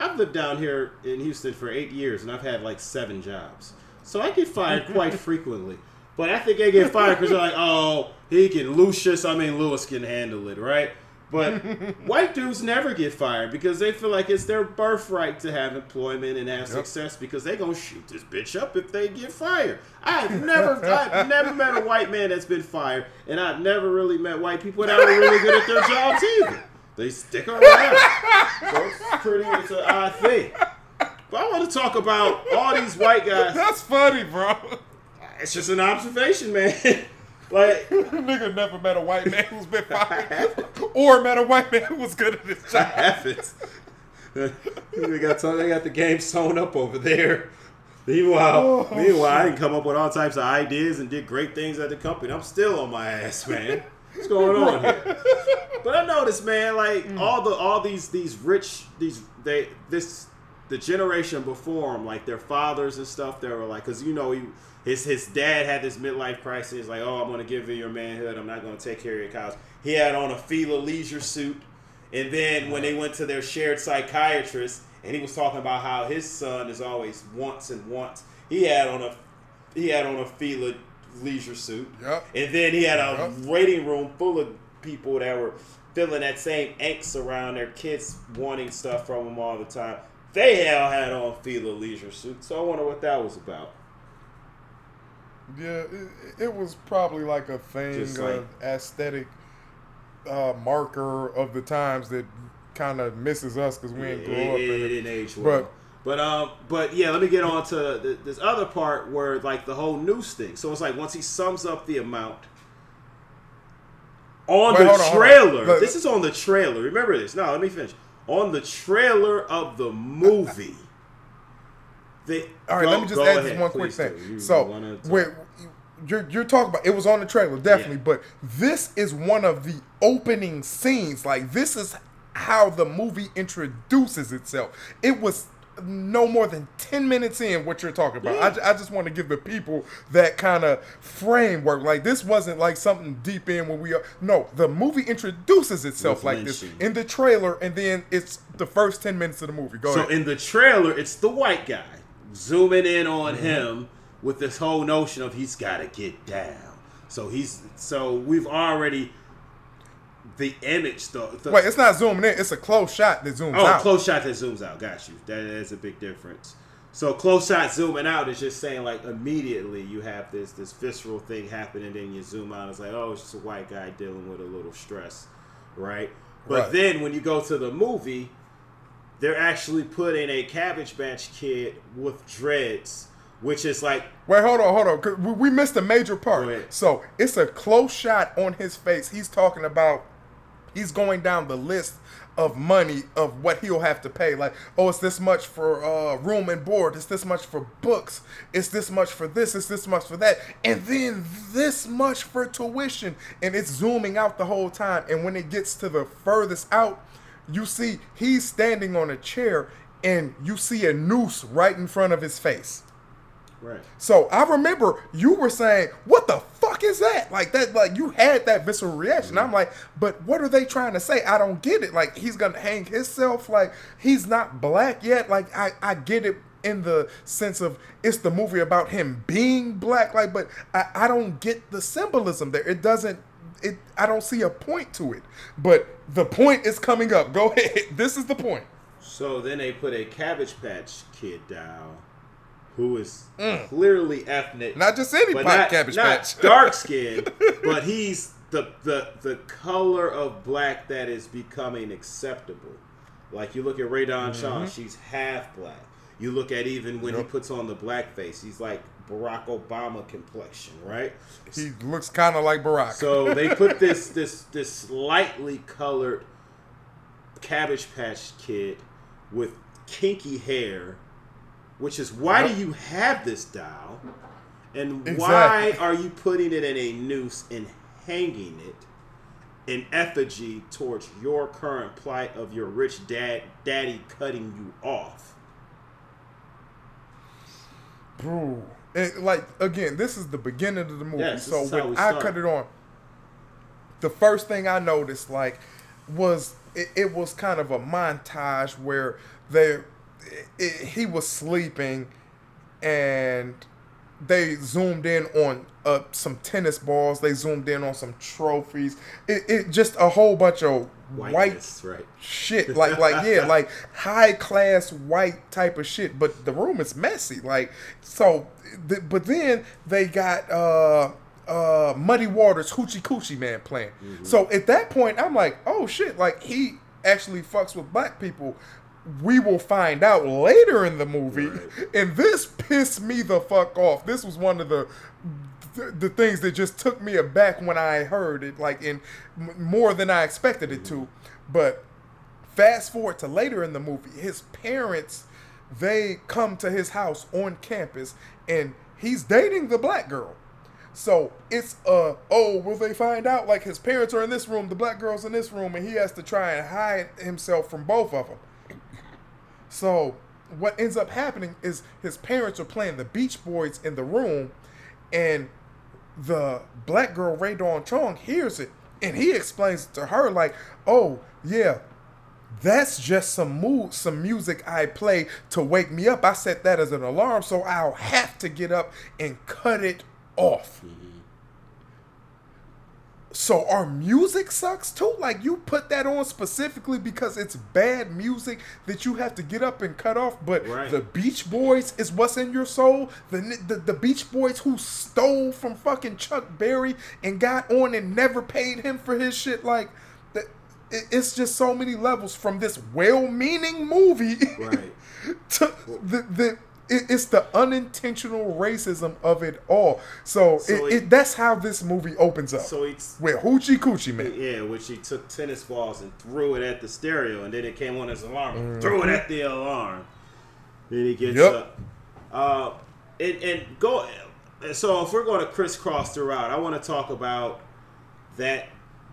I've lived down here in Houston for eight years, and I've had like seven jobs. So I get fired quite frequently. But I think they get fired because they're like, oh, he can Lucius. I mean, Lewis can handle it, right? But white dudes never get fired because they feel like it's their birthright to have employment and have yep. success because they gonna shoot this bitch up if they get fired. I've never, I've never met a white man that's been fired, and I've never really met white people that are really good at their jobs either. They stick around, so it's pretty. It's an odd thing. But I want to talk about all these white guys. That's funny, bro. It's just an observation, man. like nigga never met a white man who's been fired, or met a white man who was good at his job. I haven't. they got they got the game sewn up over there. Meanwhile, oh, meanwhile, shit. I can come up with all types of ideas and did great things at the company. I'm still on my ass, man. What's going on here? But I noticed, man, like mm. all the all these these rich these they this the generation before him, like their fathers and stuff, they were like, because you know he his his dad had this midlife crisis, like, oh, I'm gonna give you your manhood. I'm not gonna take care of your cows. He had on a Fila leisure suit, and then when they went to their shared psychiatrist, and he was talking about how his son is always wants and wants. He had on a he had on a Fila leisure suit, yep. and then he had a yep. waiting room full of people that were feeling that same angst around their kids wanting stuff from them all the time. They all had on Fila leisure suits, so I wonder what that was about. Yeah, it, it was probably like a thing, like, aesthetic uh, marker of the times that kind of misses us because we didn't grow it, up it, in it. Didn't age well. But, but um, but yeah, let me get on to this other part where like the whole noose thing. So it's like once he sums up the amount on Wait, the on, trailer. This is on the trailer. Remember this. No, let me finish. On the trailer of the movie. They, All right, go, let me just add ahead, this one quick thing. You, so, wait, you're, you're talking about it was on the trailer, definitely, yeah. but this is one of the opening scenes. Like, this is how the movie introduces itself. It was no more than 10 minutes in what you're talking about. Yeah. I, I just want to give the people that kind of framework. Like, this wasn't like something deep in when we are. No, the movie introduces itself With like this in the trailer, and then it's the first 10 minutes of the movie. Go so ahead. in the trailer, it's the white guy zooming in on mm-hmm. him with this whole notion of he's got to get down. So he's so we've already the image though. The, Wait, it's not zooming in. It's a close shot that zooms oh, out. Oh, close shot that zooms out. Got you. That is a big difference. So close shot zooming out is just saying like immediately you have this this visceral thing happening, then you zoom out. It's like oh, it's just a white guy dealing with a little stress, right? But right. then when you go to the movie, they're actually putting a Cabbage Patch Kid with dreads which is like wait hold on hold on we missed a major part so it's a close shot on his face he's talking about he's going down the list of money of what he'll have to pay. Like, oh, it's this much for uh, room and board. It's this much for books. It's this much for this. It's this much for that. And then this much for tuition. And it's zooming out the whole time. And when it gets to the furthest out, you see he's standing on a chair and you see a noose right in front of his face. Right. So I remember you were saying, "What the is that?" Like that, like you had that visceral reaction. Mm-hmm. I'm like, "But what are they trying to say? I don't get it. Like he's gonna hang himself. Like he's not black yet. Like I, I get it in the sense of it's the movie about him being black. Like, but I, I don't get the symbolism there. It doesn't. It. I don't see a point to it. But the point is coming up. Go ahead. This is the point. So then they put a Cabbage Patch Kid down who is mm. clearly ethnic, not just any but not, cabbage not patch, dark skinned, but he's the the the color of black that is becoming acceptable. Like you look at Rae Dawn mm-hmm. Chong, she's half black. You look at even when yep. he puts on the black face, he's like Barack Obama complexion, right? He looks kind of like Barack. So they put this this this slightly colored Cabbage Patch Kid with kinky hair which is why yep. do you have this dial, and exactly. why are you putting it in a noose and hanging it in effigy towards your current plight of your rich dad daddy cutting you off? Bro, and like again, this is the beginning of the movie. Yes, so when I cut it on, the first thing I noticed like was it, it was kind of a montage where they it, he was sleeping, and they zoomed in on uh, some tennis balls. They zoomed in on some trophies. It, it just a whole bunch of Whiteness, white right. shit. Like like yeah, like high class white type of shit. But the room is messy. Like so, th- but then they got uh uh Muddy Waters Hoochie Coochie Man playing. Mm-hmm. So at that point, I'm like, oh shit, like he actually fucks with black people we will find out later in the movie. Right. And this pissed me the fuck off. This was one of the the things that just took me aback when I heard it, like in more than I expected it to. But fast forward to later in the movie, his parents they come to his house on campus, and he's dating the black girl. So it's uh oh, will they find out? Like his parents are in this room, the black girl's in this room, and he has to try and hide himself from both of them. So what ends up happening is his parents are playing the Beach Boys in the room, and the black girl Rae Dawn Chong hears it, and he explains to her like, "Oh yeah, that's just some mood, some music I play to wake me up. I set that as an alarm, so I'll have to get up and cut it off." Mm-hmm. So our music sucks too. Like you put that on specifically because it's bad music that you have to get up and cut off. But right. the Beach Boys is what's in your soul. The, the the Beach Boys who stole from fucking Chuck Berry and got on and never paid him for his shit. Like that, it's just so many levels from this well-meaning movie right. to the the it's the unintentional racism of it all. So, so it, it, that's how this movie opens up. So it's with Hoochie Coochie Man. Yeah, which he took tennis balls and threw it at the stereo, and then it came on his alarm, mm-hmm. threw it at the alarm. Then he gets yep. up. Uh, and, and go. So if we're going to crisscross the throughout, I want to talk about that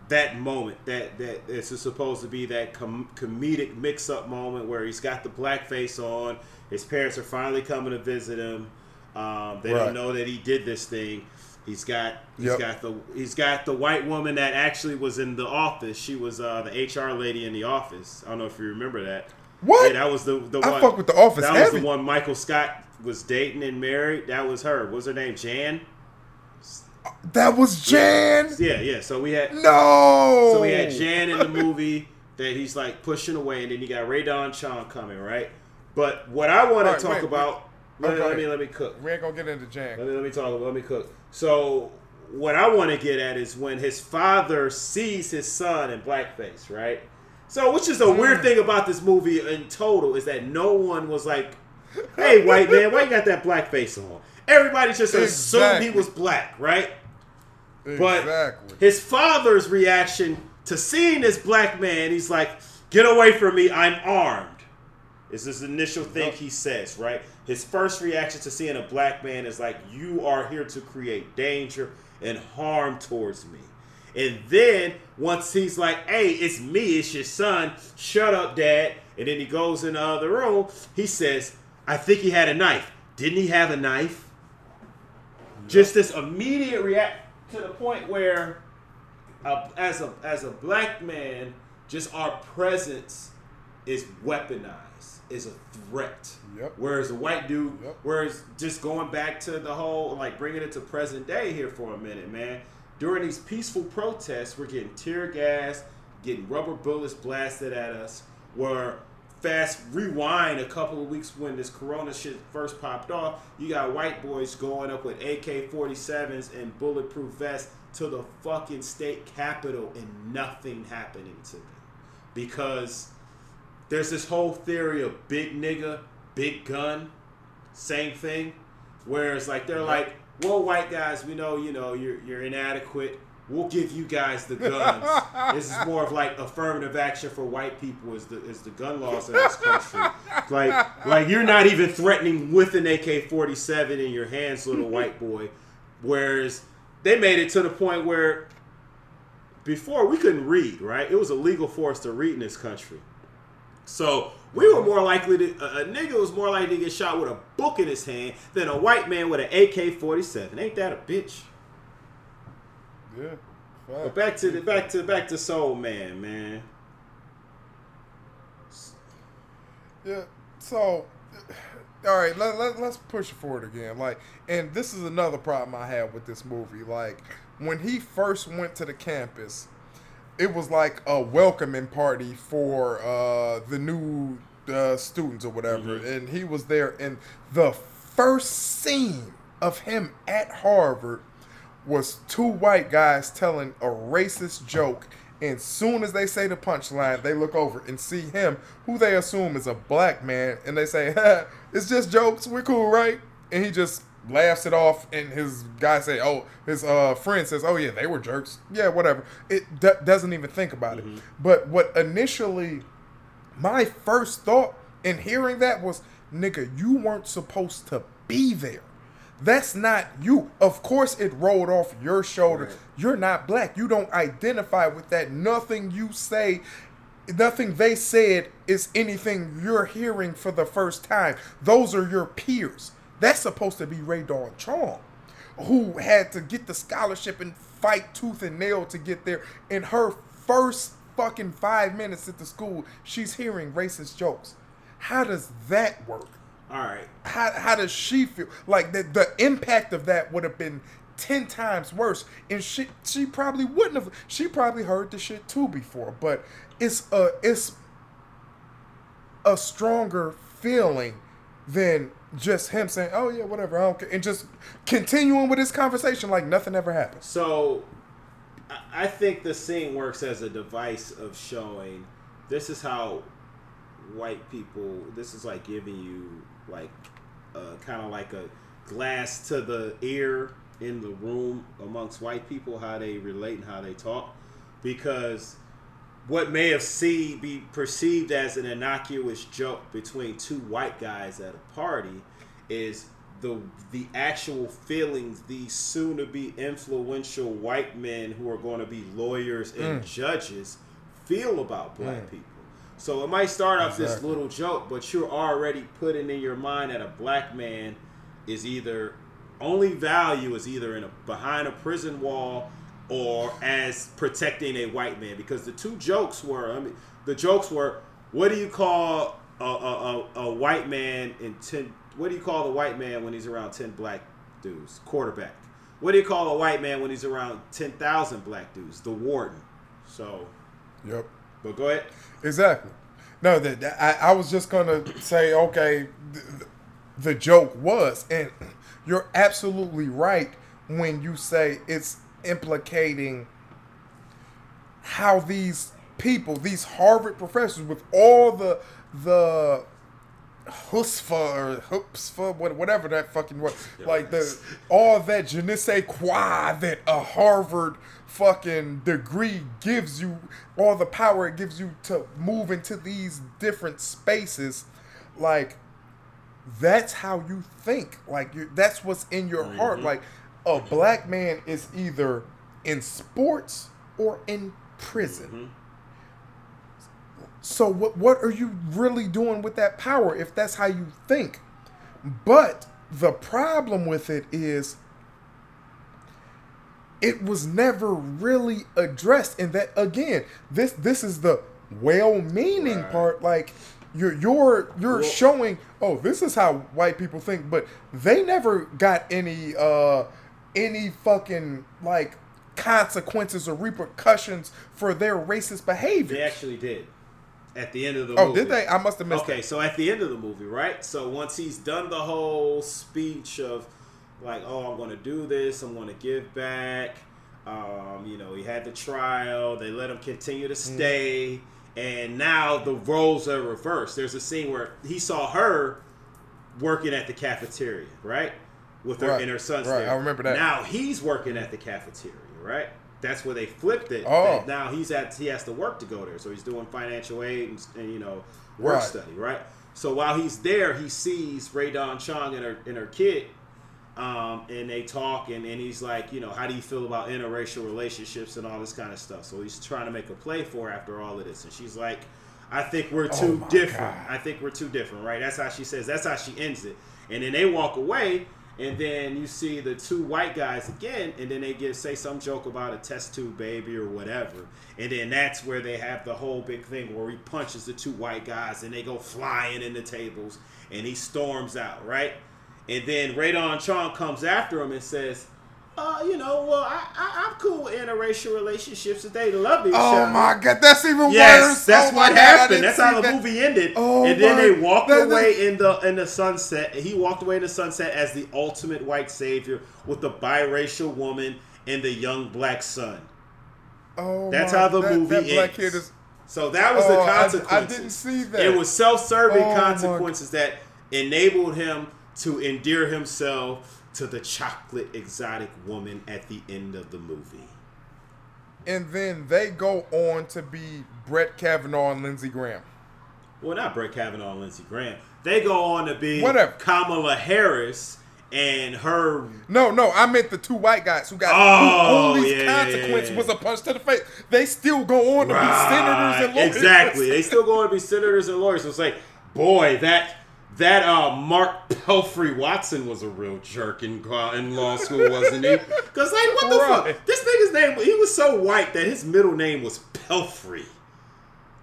that moment that that is supposed to be that com- comedic mix-up moment where he's got the blackface on. His parents are finally coming to visit him. Um, they right. don't know that he did this thing. He's got he's yep. got the he's got the white woman that actually was in the office. She was uh, the HR lady in the office. I don't know if you remember that. What? Yeah, that was the the I one. fuck with the office. That heavy. was the one Michael Scott was dating and married. That was her. What was her name? Jan. That was Jan. Yeah, yeah. So we had no. So we had Jan in the movie that he's like pushing away, and then you got Rae Dawn Chong coming, right? But what I want right, to talk wait, about. Wait. Let, okay. let, me let me cook. We ain't gonna get into Jan. Let me let me talk. Let me cook. So what I want to get at is when his father sees his son in blackface, right? So, which is a mm. weird thing about this movie in total is that no one was like, "Hey, white man, why you got that blackface on?" Everybody just exactly. assumed he was black, right? Exactly. But his father's reaction to seeing this black man, he's like, "Get away from me! I'm armed." Is this initial thing he says, right? His first reaction to seeing a black man is like, "You are here to create danger and harm towards me." And then once he's like, "Hey, it's me, it's your son. Shut up, dad." And then he goes in the other room. He says, "I think he had a knife. Didn't he have a knife?" Just this immediate react to the point where, uh, as a as a black man, just our presence is weaponized, is a threat. Yep. Whereas a white dude, yep. whereas just going back to the whole like bringing it to present day here for a minute, man. During these peaceful protests, we're getting tear gas, getting rubber bullets blasted at us. Where fast rewind a couple of weeks when this corona shit first popped off, you got white boys going up with AK 47s and bulletproof vests to the fucking state capitol and nothing happening to them. Because there's this whole theory of big nigga, big gun, same thing. Whereas like they're like, well, white guys, we know, you know, you're you're inadequate we'll give you guys the guns. this is more of like affirmative action for white people is the is the gun laws in this country. Like like you're not even threatening with an AK forty seven in your hands, little white boy. Whereas they made it to the point where before we couldn't read, right? It was illegal for us to read in this country. So we were more likely to a, a nigga was more likely to get shot with a book in his hand than a white man with an AK forty seven. Ain't that a bitch? Yeah. Fact. But back to the back to back to Soul Man, man. Yeah. So, all right, let, let, let's push it forward again. Like, and this is another problem I have with this movie. Like, when he first went to the campus, it was like a welcoming party for uh, the new uh, students or whatever, mm-hmm. and he was there. And the first scene of him at Harvard was two white guys telling a racist joke. And soon as they say the punchline, they look over and see him, who they assume is a black man, and they say, "It's just jokes. We're cool, right?" And he just laughs it off. And his guy say, "Oh," his uh, friend says, "Oh yeah, they were jerks. Yeah, whatever." It d- doesn't even think about mm-hmm. it. But what initially, my first thought in hearing that was, "Nigga, you weren't supposed to be there." That's not you. Of course, it rolled off your shoulders. Right. You're not black. You don't identify with that. Nothing you say, nothing they said is anything you're hearing for the first time. Those are your peers. That's supposed to be Ray Dawn Chong, who had to get the scholarship and fight tooth and nail to get there. In her first fucking five minutes at the school, she's hearing racist jokes. How does that work? All right. How how does she feel? Like the the impact of that would have been ten times worse, and she she probably wouldn't have. She probably heard the shit too before, but it's a it's a stronger feeling than just him saying, "Oh yeah, whatever, I don't care," and just continuing with his conversation like nothing ever happened. So, I think the scene works as a device of showing this is how white people. This is like giving you like uh, kind of like a glass to the ear in the room amongst white people, how they relate and how they talk, because what may have see be perceived as an innocuous joke between two white guys at a party is the the actual feelings these soon to be influential white men who are going to be lawyers and mm. judges feel about black mm. people. So it might start off exactly. this little joke, but you're already putting in your mind that a black man is either only value is either in a behind a prison wall or as protecting a white man because the two jokes were I mean the jokes were what do you call a, a, a, a white man in ten what do you call the white man when he's around 10 black dudes? Quarterback. What do you call a white man when he's around 10,000 black dudes? The warden. So. Yep. But go ahead. Exactly. No, that I, I was just gonna say, okay, the, the joke was, and you're absolutely right when you say it's implicating how these people, these Harvard professors, with all the the Husfa or Hupsfa, whatever that fucking was. Like the all that je ne sais quoi that a Harvard fucking degree gives you, all the power it gives you to move into these different spaces. Like that's how you think. Like that's what's in your mm-hmm. heart. Like a black man is either in sports or in prison. Mm-hmm so what what are you really doing with that power if that's how you think? But the problem with it is it was never really addressed and that again this this is the well-meaning right. part like you're you're you're well, showing oh this is how white people think but they never got any uh any fucking like consequences or repercussions for their racist behavior they actually did at the end of the oh, movie. did they? I must have missed Okay, that. so at the end of the movie, right? So once he's done the whole speech of like, oh, I'm going to do this, I'm going to give back. Um, you know, he had the trial. They let him continue to mm. stay, mm. and now the roles are reversed. There's a scene where he saw her working at the cafeteria, right, with her right. and her son's right. there. I remember that. Now he's working at the cafeteria, right? that's where they flipped it. Oh. now he's at he has to work to go there, so he's doing financial aid and, and you know work right. study, right? So while he's there, he sees Rae Dawn Chong and her and her kid, um, and they talk, and, and he's like, you know, how do you feel about interracial relationships and all this kind of stuff? So he's trying to make a play for her after all of this, and she's like, I think we're oh too oh different. God. I think we're too different, right? That's how she says. That's how she ends it, and then they walk away and then you see the two white guys again, and then they give say some joke about a test tube baby or whatever, and then that's where they have the whole big thing where he punches the two white guys and they go flying in the tables, and he storms out, right? And then Rae Dawn Chong comes after him and says, uh, you know, well, I, I, am cool with interracial relationships if they love each oh other. Oh my god, that's even yes, worse. that's oh what happened. That's how the that. movie ended. Oh and then they walked that, away in the in the sunset. He walked away in the sunset as the ultimate white savior with the biracial woman and the young black son. Oh, that's my, how the that, movie that ends. Is, so that was oh, the consequence. I, I, didn't see that. It was self-serving oh, consequences that enabled him to endear himself to the chocolate exotic woman at the end of the movie. And then they go on to be Brett Kavanaugh and Lindsey Graham. Well, not Brett Kavanaugh and Lindsey Graham. They go on to be Whatever. Kamala Harris and her. No, no, I meant the two white guys who got oh, who only yeah, consequence yeah, yeah. was a punch to the face. They still go on to right. be senators and lawyers. Exactly, they still go on to be senators and lawyers. So it's like, boy, that that uh, Mark Pelfrey Watson was a real jerk in, in law school, wasn't he? Because like, what the right. fuck? This nigga's name, he was so white that his middle name was Pelfrey.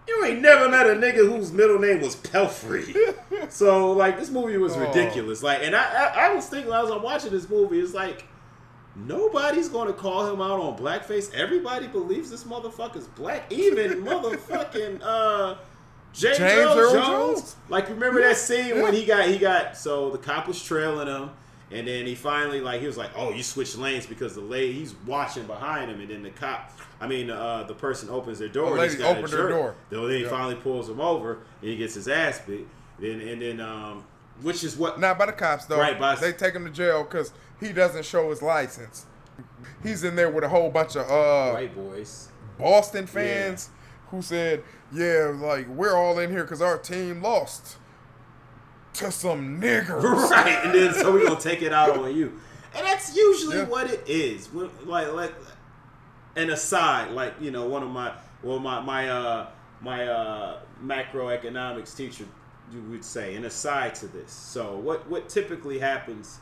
You ain't never met a nigga whose middle name was Pelfrey. so like, this movie was oh. ridiculous. Like, and I, I, I was thinking as I'm watching this movie, it's like. Nobody's gonna call him out on blackface. Everybody believes this motherfucker's black. Even motherfucking uh James, James Earl, Earl Jones. Jones. Like remember yeah. that scene yeah. when he got he got so the cop was trailing him And then he finally like he was like, "Oh, you switched lanes because the lady he's watching behind him." And then the cop, I mean, uh, the person opens their door. The lady opened their door. Then he finally pulls him over and he gets his ass beat. Then and then um, which is what not by the cops though. Right, by they take him to jail because he doesn't show his license. He's in there with a whole bunch of uh white boys, Boston fans yeah. who said, "Yeah, like we're all in here because our team lost." to some niggers. Right, and then so we're gonna take it out on you. And that's usually yeah. what it is. When, like like an aside, like, you know, one of my well my my uh my uh macroeconomics teacher you would say an aside to this. So what what typically happens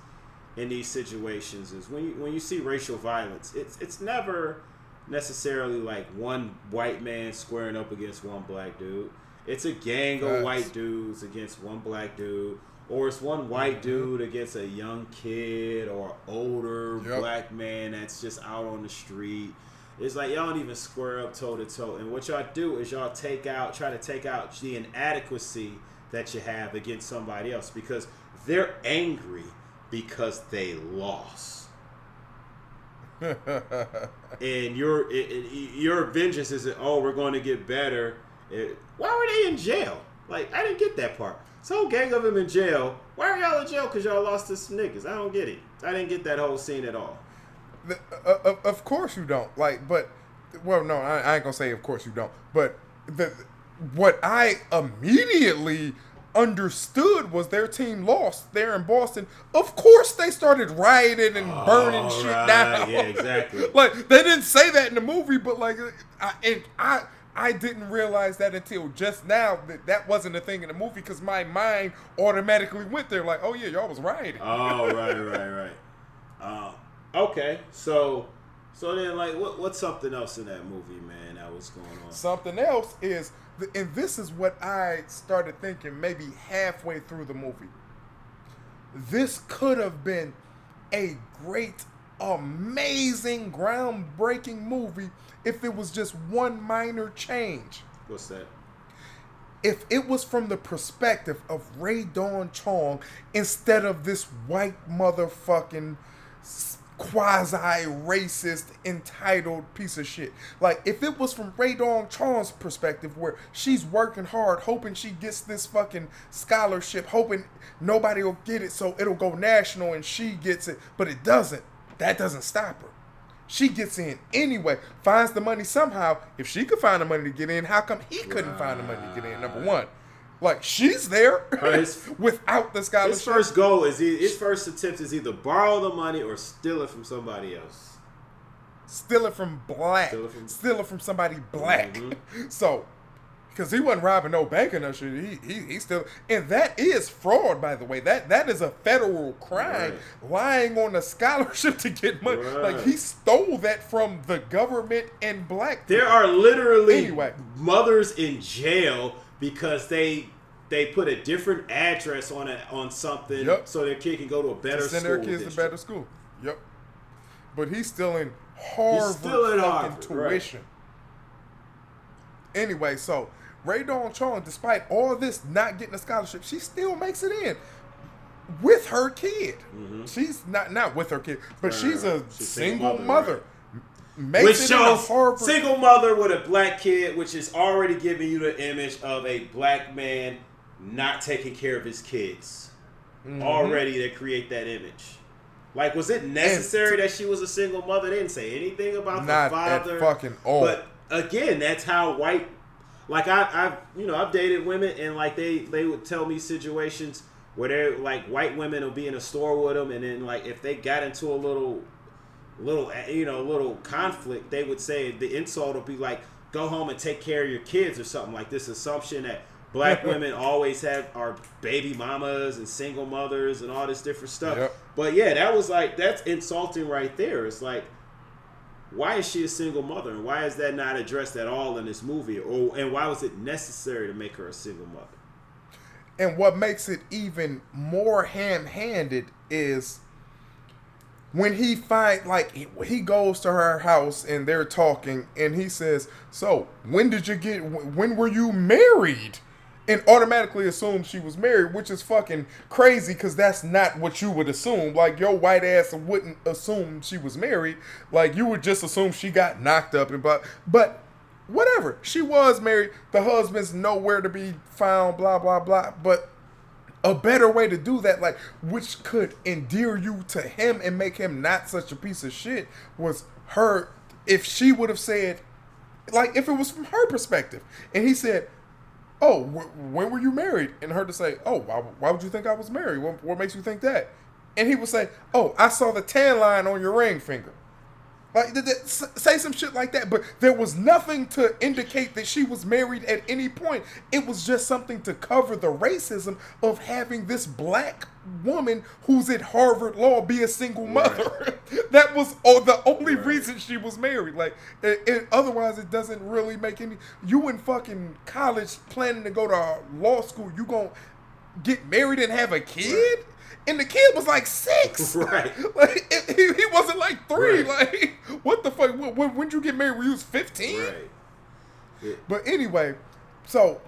in these situations is when you when you see racial violence, it's it's never necessarily like one white man squaring up against one black dude it's a gang of white dudes against one black dude, or it's one white mm-hmm. dude against a young kid or older yep. black man that's just out on the street. It's like y'all don't even square up toe to toe. And what y'all do is y'all take out, try to take out the inadequacy that you have against somebody else because they're angry because they lost. and your it, it, your vengeance is oh we're going to get better it, why were they in jail? Like, I didn't get that part. So gang of them in jail. Why are y'all in jail? Because y'all lost to some niggas. I don't get it. I didn't get that whole scene at all. The, uh, uh, of course you don't. Like, but, well, no, I, I ain't going to say of course you don't. But the what I immediately understood was their team lost there in Boston. Of course, they started rioting and burning shit right. down. Yeah, exactly. like they didn't say that in the movie, but like, I, and I I didn't realize that until just now that that wasn't a thing in the movie because my mind automatically went there like, oh yeah, y'all was rioting. Oh right, right, right. Uh, okay, so so then like what what's something else in that movie, man? That was going on. Something else is, and this is what I started thinking maybe halfway through the movie. This could have been a great, amazing, groundbreaking movie if it was just one minor change. What's that? If it was from the perspective of Rae Dawn Chong instead of this white motherfucking quasi racist entitled piece of shit. Like if it was from Rae Dawn Chong's perspective where she's working hard hoping she gets this fucking scholarship, hoping nobody will get it so it'll go national and she gets it, but it doesn't. That doesn't stop her. She gets in anyway, finds the money somehow. If she could find the money to get in, how come he couldn't find the money to get in? Number one. Like she's there his, without the scholarship. His first goal is he, his first attempt is either borrow the money or steal it from somebody else. Steal it from black. Steal it from, steal it from somebody black. Mm-hmm. So because he wasn't robbing no bank or no shit. He, he he still and that is fraud, by the way. That that is a federal crime. Right. Lying on a scholarship to get money. Right. Like he stole that from the government and black. There people. are literally anyway. mothers in jail because they they put a different address on it on something yep. so their kid can go to a better to send school. Send their kids district. to better school. Yep. But he's still in Harvard he's still in Harvard, tuition. Right. Anyway, so Rae Dawn Chong, despite all this not getting a scholarship, she still makes it in with her kid. Mm-hmm. She's not not with her kid, but she's a she's single, single, mother. Right. Which shows single mother with a black kid, which is already giving you the image of a black man not taking care of his kids. Mm-hmm. Already they create that image. Like, was it necessary that she was a single mother? They didn't say anything about the father. fucking all. But again, that's how white like I, I've you know I've dated women and like they they would tell me situations where they're like white women will be in a store with them and then like if they got into a little little eh, you know little conflict they would say the insult will be like go home and take care of your kids or something like this assumption that black women always have are baby mamas and single mothers and all this different stuff. Yep. but yeah that was like that's insulting right there. It's like why is she a single mother? And why is that not addressed at all in this movie? Or and why was it necessary to make her a single mother? And what makes it even more ham-handed is when he find like he, goes to her house and they're talking and he says so when did you get when were you married and automatically assume she was married, which is fucking crazy because that's not what you would assume. Like your white ass wouldn't assume she was married. Like you would just assume she got knocked up and but but whatever. She was married. The husband's nowhere to be found. Blah blah blah. But a better way to do that, like which could endear you to him and make him not such a piece of shit, was her. If she would have said, like, if it was from her perspective, and he said, oh, wh- when were you married? And her to say, oh, why, why would you think I was married? What, what makes you think that? And he would say, oh, I saw the tan line on your ring finger. Like, say some shit like that, but there was nothing to indicate that she was married at any point. It was just something to cover the racism of having this black woman who's at Harvard Law be a single mother. Right. that was oh, the only right. reason she was married. Like, it, it, otherwise, it doesn't really make any. You in fucking college planning to go to law school, you gonna get married and have a kid? Right and the kid was like six. Right. Like he, he wasn't like three. Right. Like what the fuck? When when you get married? When you was fifteen? Right. Yeah. But anyway, so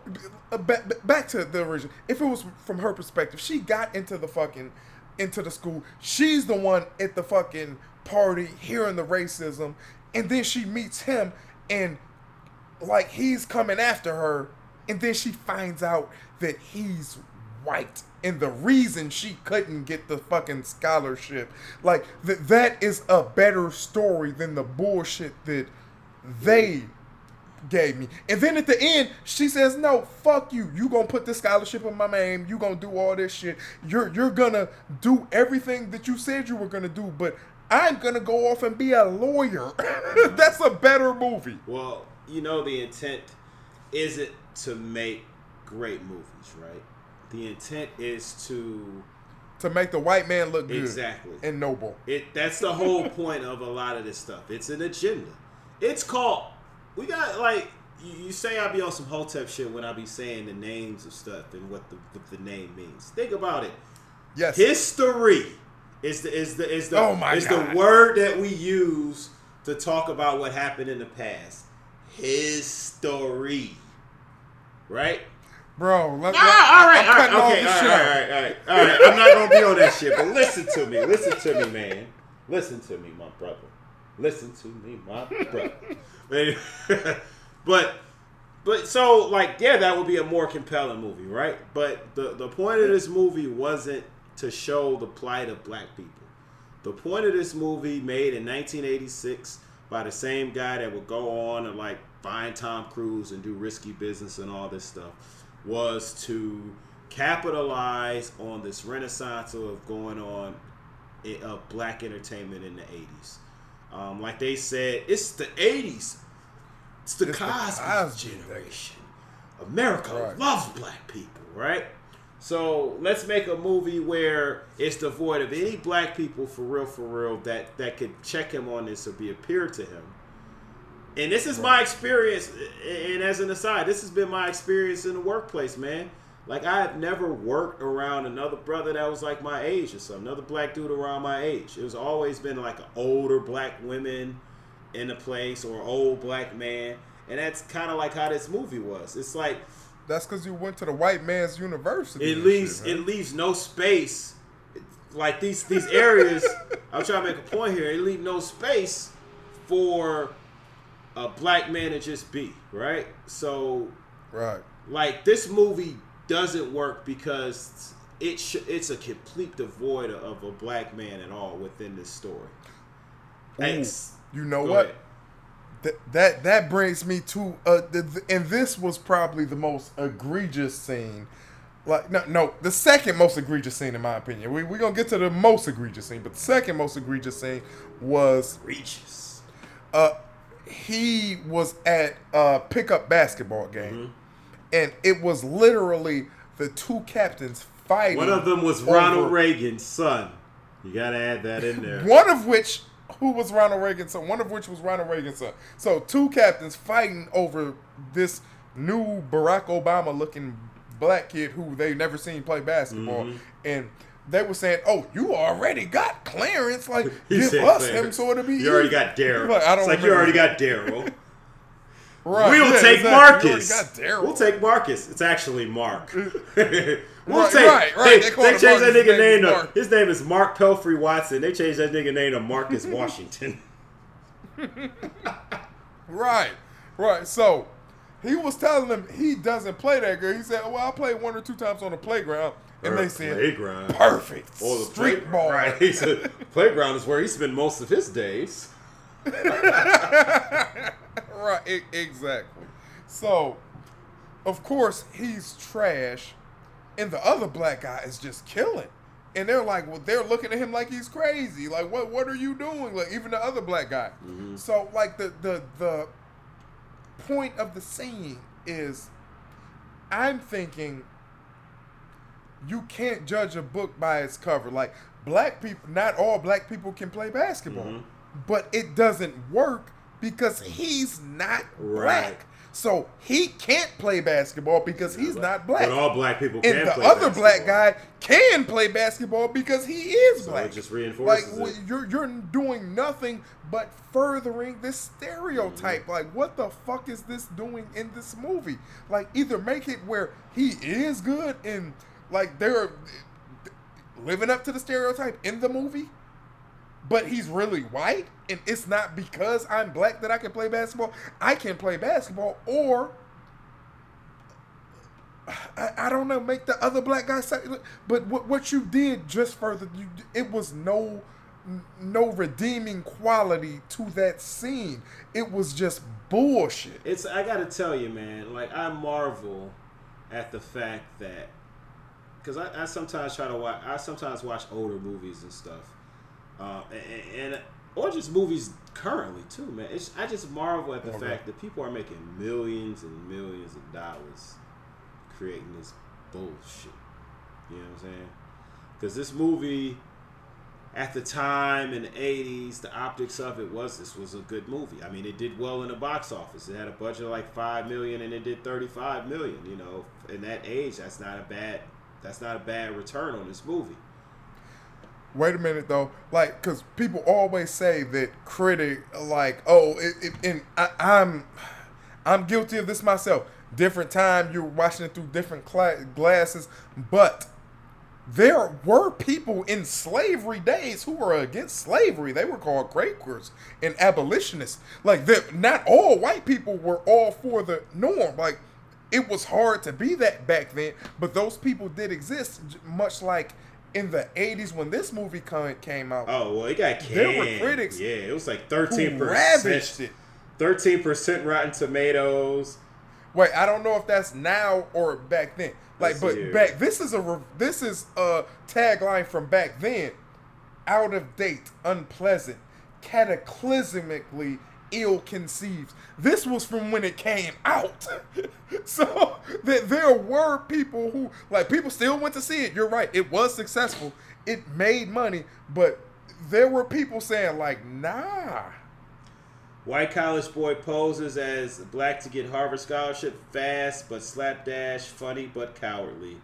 uh, back, back to the original. If it was from her perspective, she got into the fucking into the school. She's the one at the fucking party hearing the racism, and then she meets him, and like he's coming after her, and then she finds out that he's white and the reason she couldn't get the fucking scholarship. Like th- that is a better story than the bullshit that they gave me. And then at the end, she says, "No, fuck you. You gonna put this scholarship in my name. You gonna do all this shit. You're you're gonna do everything that you said you were gonna do, but I'm gonna go off and be a lawyer. That's a better movie." Well, you know the intent isn't to make great movies, right? The intent is to to make the white man look good exactly and noble. It that's the whole point of a lot of this stuff. It's an agenda. It's called. We got like you, you say I be on some hotep shit when I be saying the names of stuff and what the what the name means. Think about it. Yes. History is the is the is the oh my is God. the word that we use to talk about what happened in the past. History. Right? Bro, let, nah, let, all right, all right, okay, all right, all right, all right, all right. I'm not gonna be on that shit, but listen to me, listen to me, man. Listen to me, my brother. Listen to me, my brother. but, but so like, yeah, that would be a more compelling movie, right? But the the point of this movie wasn't to show the plight of black people. The point of this movie, made in 1986 by the same guy that would go on and like find Tom Cruise and do risky business and all this stuff was to capitalize on this renaissance of going on of black entertainment in the 80s. Um, like they said, it's the 80s. It's the it's Cosby, the Cosby generation. America right. loves black people, right? So let's make a movie where it's devoid of any black people for real, for real that that could check him on this or be a peer to him and this is my experience. And as an aside, this has been my experience in the workplace, man. Like I have never worked around another brother that was like my age or something, another black dude around my age. It was always been like older black women in the place or old black man, and that's kind of like how this movie was. It's like that's because you went to the white man's university. It leaves shit, it leaves no space. Like these these areas, I'm trying to make a point here. It leaves no space for a black man to just be right. So, right, like this movie doesn't work because it sh- it's a complete devoid of a black man at all within this story. Ooh, you know what? Ahead. That, that that brings me to uh, the, the, and this was probably the most egregious scene like no no the second most egregious scene in my opinion we, we're gonna get to the most egregious scene but the second most egregious scene was egregious uh he was at a pickup basketball game, mm-hmm. and it was literally the two captains fighting. One of them was Ronald Reagan's son. You gotta add that in there. One of which, who was Ronald Reagan's son? One of which was Ronald Reagan's son. So two captains fighting over this new Barack Obama looking black kid who they've never seen play basketball, mm-hmm. and they were saying, "Oh, you already got Clarence. Like, give us him so it'll be." You already got Daryl. Like, I don't. It's like you already got Daryl. Right. We'll yeah, take exactly. Marcus. We'll take Marcus. It's actually Mark. we'll right, take. Right, right. They, they, they changed that nigga name to. His name is Mark Pelfrey Watson. They changed that nigga name to Marcus Washington. right, right. So he was telling them he doesn't play that good. He said, "Well, I played one or two times on the playground." And they said, playground. perfect. Or the street play- ball. Right. He said, playground is where he spent most of his days. right, exactly. So, of course, he's trash, and the other black guy is just killing. And they're like, well, they're looking at him like he's crazy. Like, what, what are you doing? Like, even the other black guy. Mm-hmm. So, like, the the the point of the scene is, I'm thinking, you can't judge a book by its cover. Like, black people, not all black people can play basketball. Mm-hmm but it doesn't work because he's not right. black. So he can't play basketball because he's not black. But all black people can. And the other basketball. black guy can play basketball because he is so black. It just reinforces like it. you're you're doing nothing but furthering this stereotype. Mm-hmm. Like what the fuck is this doing in this movie? Like either make it where he is good and like they're living up to the stereotype in the movie but he's really white, and it's not because I'm black that I can play basketball. I can play basketball, or I, I don't know, make the other black guy say. But what what you did just further, you it was no no redeeming quality to that scene. It was just bullshit. It's I gotta tell you, man. Like I marvel at the fact that because I, I sometimes try to watch. I sometimes watch older movies and stuff uh, and, and, or just movies currently too, man. It's, I just marvel at the okay. fact that people are making millions and millions of dollars creating this bullshit. You know what I'm saying? Because this movie, at the time in the '80s, the optics of it was this was a good movie. I mean, it did well in the box office. It had a budget of like five million, and it did 35 million. You know, in that age, that's not a bad that's not a bad return on this movie wait a minute though like because people always say that critic like oh it, it, and I, i'm i'm guilty of this myself different time you're watching it through different cl- glasses but there were people in slavery days who were against slavery. They were called Quakers and abolitionists. Like, not all white people were all for the norm. Like, it was hard to be that back then, but those people did exist, much like in the 80s when this movie came out. Oh, well, it got canned. There were critics. Yeah, it was like 13%. Ravaged it. 13% Rotten Tomatoes. Wait, I don't know if that's now or back then. Like, but back this is a this is a tagline from back then. Out of date, unpleasant, cataclysmically ill conceived. This was from when it came out. so that there were people who like people still went to see it. You're right. It was successful. It made money, but there were people saying like, "Nah." White college boy poses as black to get Harvard scholarship, fast but slapdash, funny but cowardly.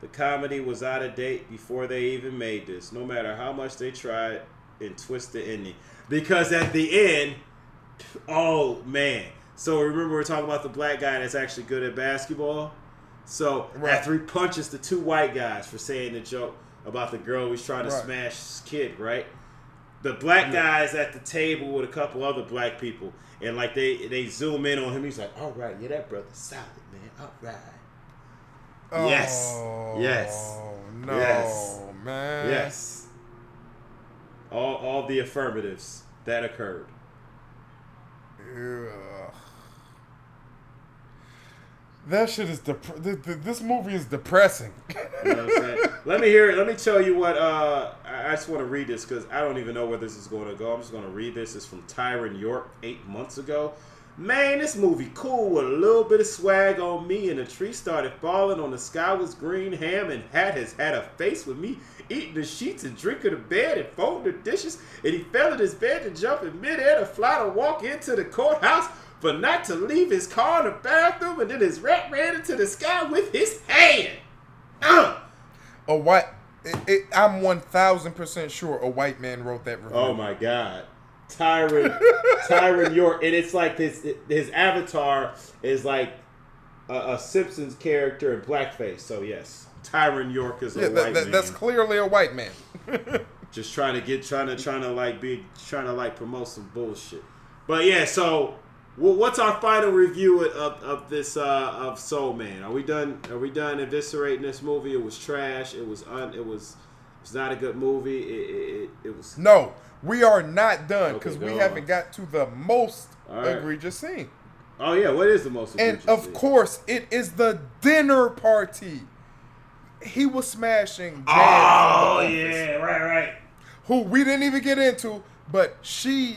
The comedy was out of date before they even made this, no matter how much they tried and twist the ending. Because at the end, Oh man! So remember we are talking about the black guy that's actually good at basketball. So right. after he punches the two white guys for saying the joke about the girl he's trying to right. smash his kid, right? The black yeah. guy's at the table with a couple other black people, and like they they zoom in on him. He's like, "All right, yeah, that brother's solid, man. All right." Oh, yes. Yes. No, yes. man. Yes. All all the affirmatives that occurred. That shit is dep- This movie is depressing. you know let me hear it. Let me tell you what. Uh, I just want to read this because I don't even know where this is going to go. I'm just going to read this. It's from Tyron York eight months ago. Man, this movie cool with a little bit of swag on me, and the tree started falling on the sky was green. Ham and Hat has had a face with me, eating the sheets and drinking the bed and folding the dishes, and he fell in his bed to jump in midair to fly to walk into the courthouse, but not to leave his car in the bathroom, and then his rat ran into the sky with his hand. Uh. A white, it, it, I'm one thousand percent sure a white man wrote that review. Oh my god. Tyron Tyron York, and it's like his his avatar is like a, a Simpsons character in blackface. So yes, Tyron York is a yeah, white that, man. That's clearly a white man. Just trying to get trying to trying to like be trying to like promote some bullshit. But yeah, so well, what's our final review of, of this uh, of Soul Man? Are we done? Are we done eviscerating this movie? It was trash. It was un. It was. It's not a good movie. It, it, it was. No, we are not done because okay, we haven't got to the most right. egregious scene. Oh yeah, what is the most? Egregious? And of scene? course, it is the dinner party. He was smashing. oh yeah, right, right. Who we didn't even get into, but she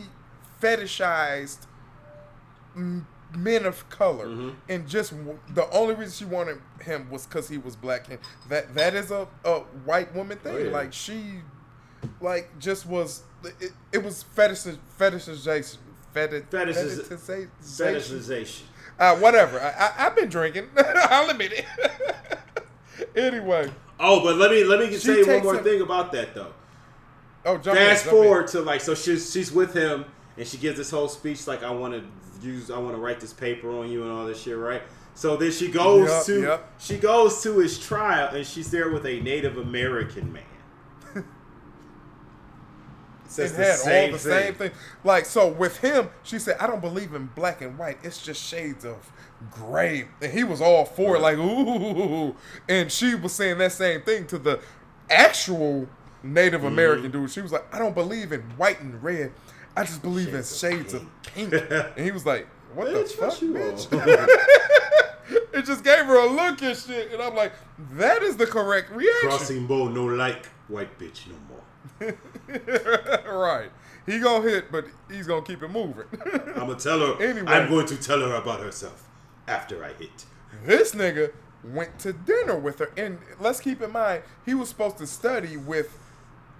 fetishized men of color, mm-hmm. and just the only reason she wanted him was because he was black. And that that is a, a white woman thing. Oh, yeah. Like she, like just was it, it was fetish fetishization. Feti- fetishization. Fetishization. Uh, whatever. I, I, have been drinking. I'll admit it. anyway. Oh, but let me let me say one more thing about that though. Oh, jump fast in, forward in. to like so she's she's with him and she gives this whole speech like I want to use I want to write this paper on you and all this shit, right? So then she goes yep, to yep. she goes to his trial and she's there with a Native American man. It had all the thing. same thing. Like so with him, she said, "I don't believe in black and white. It's just shades of gray." And he was all for it, like ooh. And she was saying that same thing to the actual Native mm-hmm. American dude. She was like, "I don't believe in white and red. I just believe shades in shades of pink. of pink. and he was like, "What bitch, the fuck, bitch?" it just gave her a look and shit, and I'm like, "That is the correct reaction." Crossing bow no like white bitch no more. right. He gonna hit, but he's gonna keep it moving. I'm gonna tell her. Anyway, I'm going to tell her about herself after I hit. This nigga went to dinner with her, and let's keep in mind he was supposed to study with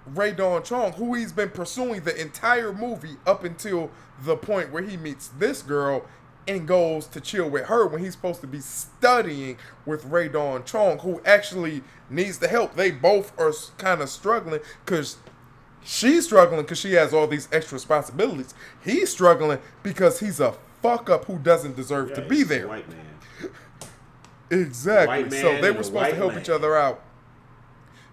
Rae Dawn Chong, who he's been pursuing the entire movie up until the point where he meets this girl and goes to chill with her when he's supposed to be studying with Rae Dawn Chong, who actually needs the help. They both are kind of struggling because she's struggling because she has all these extra responsibilities. He's struggling because he's a fuck up who doesn't deserve yeah, to be there. white man. exactly. so they were supposed to help man. each other out.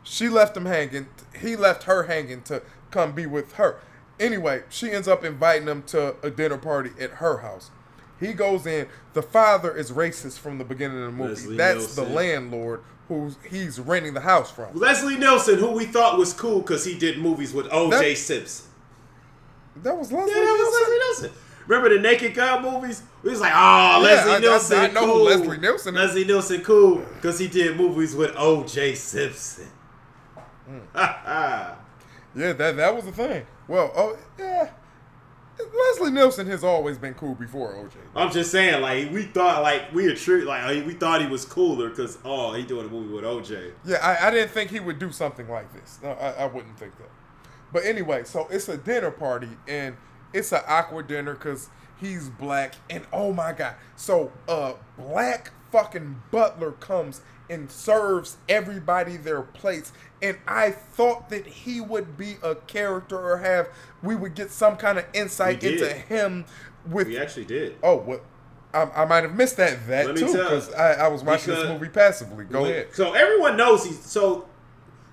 She left him hanging. He left her hanging to come be with her. Anyway, she ends up inviting him to a dinner party at her house. He goes in. The father is racist from the beginning of the movie. Leslie That's the landlord who he's renting the house from. Leslie Nielsen, who we thought was cool because he did movies with O.J. Simpson. That was Leslie. Yeah, that was Leslie Nielsen. Remember the Naked Gun movies? We was like, oh, yeah, Leslie I, Nielsen, I, I know cool. Leslie Nielsen. Leslie Nielsen, cool, because he did movies with O.J. Simpson. Mm. yeah, that that was the thing. Well, oh yeah. Leslie Nielsen has always been cool before OJ. I'm just saying, like we thought, like we attribute, like we thought he was cooler because oh, he doing a movie with OJ. Yeah, I, I didn't think he would do something like this. No, I, I wouldn't think that. But anyway, so it's a dinner party and it's an awkward dinner because he's black and oh my god, so a black fucking butler comes and serves everybody their plates. And I thought that he would be a character or have we would get some kind of insight into him. With we actually did. Oh, what? I, I might have missed that that too because I, I, was watching because, this movie passively. Go ahead. So everyone knows he's so.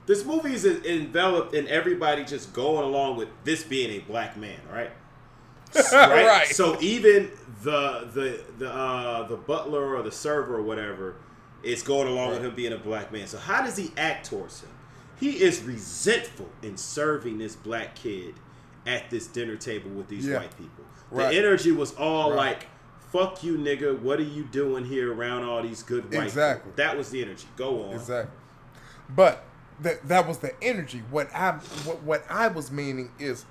This movie is enveloped in everybody just going along with this being a black man, right? right? right. So even the the the uh, the butler or the server or whatever is going along right. with him being a black man. So how does he act towards him? He is resentful in serving this black kid at this dinner table with these yeah. white people. Right. The energy was all right. like, "Fuck you, nigga! What are you doing here around all these good white?" Exactly. People? That was the energy. Go on. Exactly. But that that was the energy. What I what, what I was meaning is,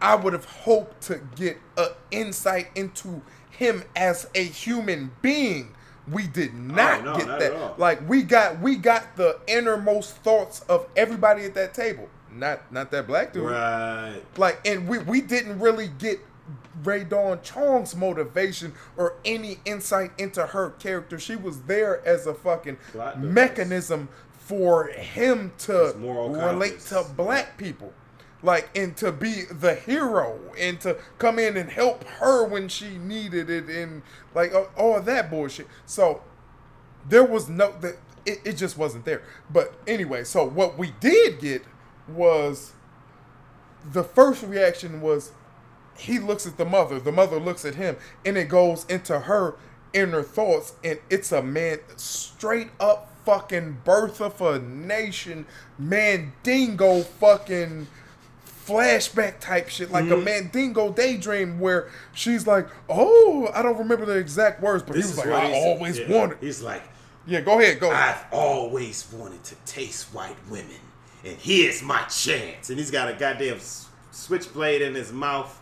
I would have hoped to get an insight into him as a human being we did oh, not oh, no, get not that. Like we got we got the innermost thoughts of everybody at that table. Not not that black dude. Right. Like and we we didn't really get Rae Dawn Chong's motivation or any insight into her character. She was there as a fucking mechanism for him to relate to black people. Like and to be the hero and to come in and help her when she needed it and like all that bullshit. So there was no that it, it just wasn't there. But anyway, so what we did get was the first reaction was he looks at the mother, the mother looks at him, and it goes into her inner thoughts, and it's a man straight up fucking birth of a nation, mandingo fucking flashback type shit, like mm-hmm. a mandingo daydream where she's like, "Oh, I don't remember the exact words, but this he was like, I always yeah. wanted." He's like, "Yeah, go ahead, go." I've always wanted to taste white women, and here's my chance. And he's got a goddamn switchblade in his mouth,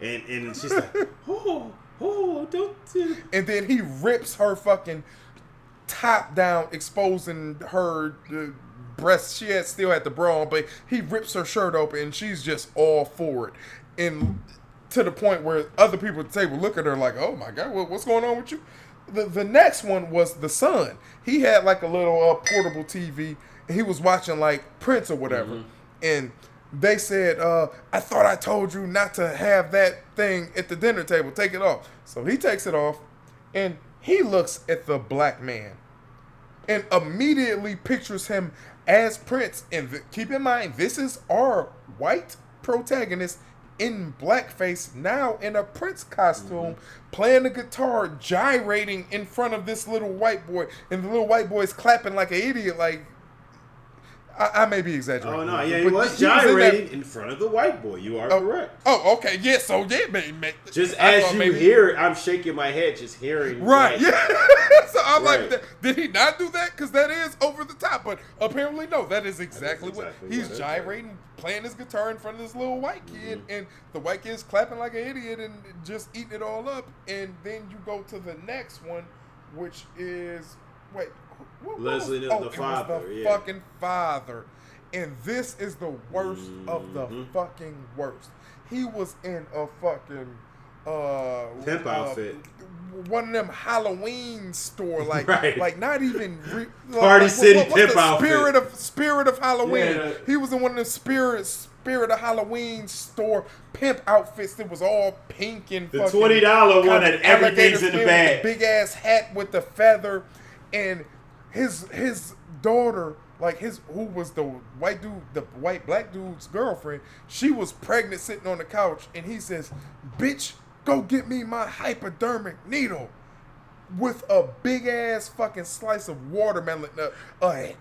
and and she's like, "Oh, oh, don't." Do And then he rips her fucking top down, exposing her. Uh, breasts. She had still had the bra on, but he rips her shirt open and she's just all for it. And to the point where other people at the table look at her like, "Oh my god, what's going on with you?" The the next one was the son. He had like a little uh, portable TV. And he was watching like Prince or whatever, mm-hmm. and they said, uh, "I thought I told you not to have that thing at the dinner table. Take it off." So he takes it off, and he looks at the black man, and immediately pictures him as Prince. And keep in mind, this is our white protagonist in blackface, now in a Prince costume, mm-hmm. playing the guitar, gyrating in front of this little white boy, and the little white boy is clapping like an idiot, like I, I, may be exaggerating. Oh no, yeah, he was gyrating in, in, front of the white boy. You are oh, correct. Oh, okay, yeah. So yeah, man, man just I as you maybe, hear, I'm shaking my head, just hearing. Right. Yeah. so I'm right. like, did he not do that? Because that is over the top. But apparently, no. That is exactly, that is exactly what, he's gyrating, playing his guitar in front of this little white kid, mm-hmm. and the white kid's clapping like an idiot and just eating it all up. And then you go to the next one, which is wait what, Leslie was, oh, the father. the yeah. fucking father. And this is the worst mm-hmm. of the mm-hmm. fucking worst. He was in a fucking uh pimp uh, outfit. One of them Halloween store, like right. like not even re, Party like, City what, what, outfit. Spirit of Spirit of Halloween. Yeah. He was in one of the Spirit Spirit of Halloween store pimp outfits that was all pink and the twenty dollar one that everything's in the bag. Big ass hat with the feather, and his his daughter, like his who was the white dude, the white black dude's girlfriend, she was pregnant sitting on the couch, and he says, "Bitch, go get me my hypodermic needle." With a big ass fucking slice of watermelon, uh, a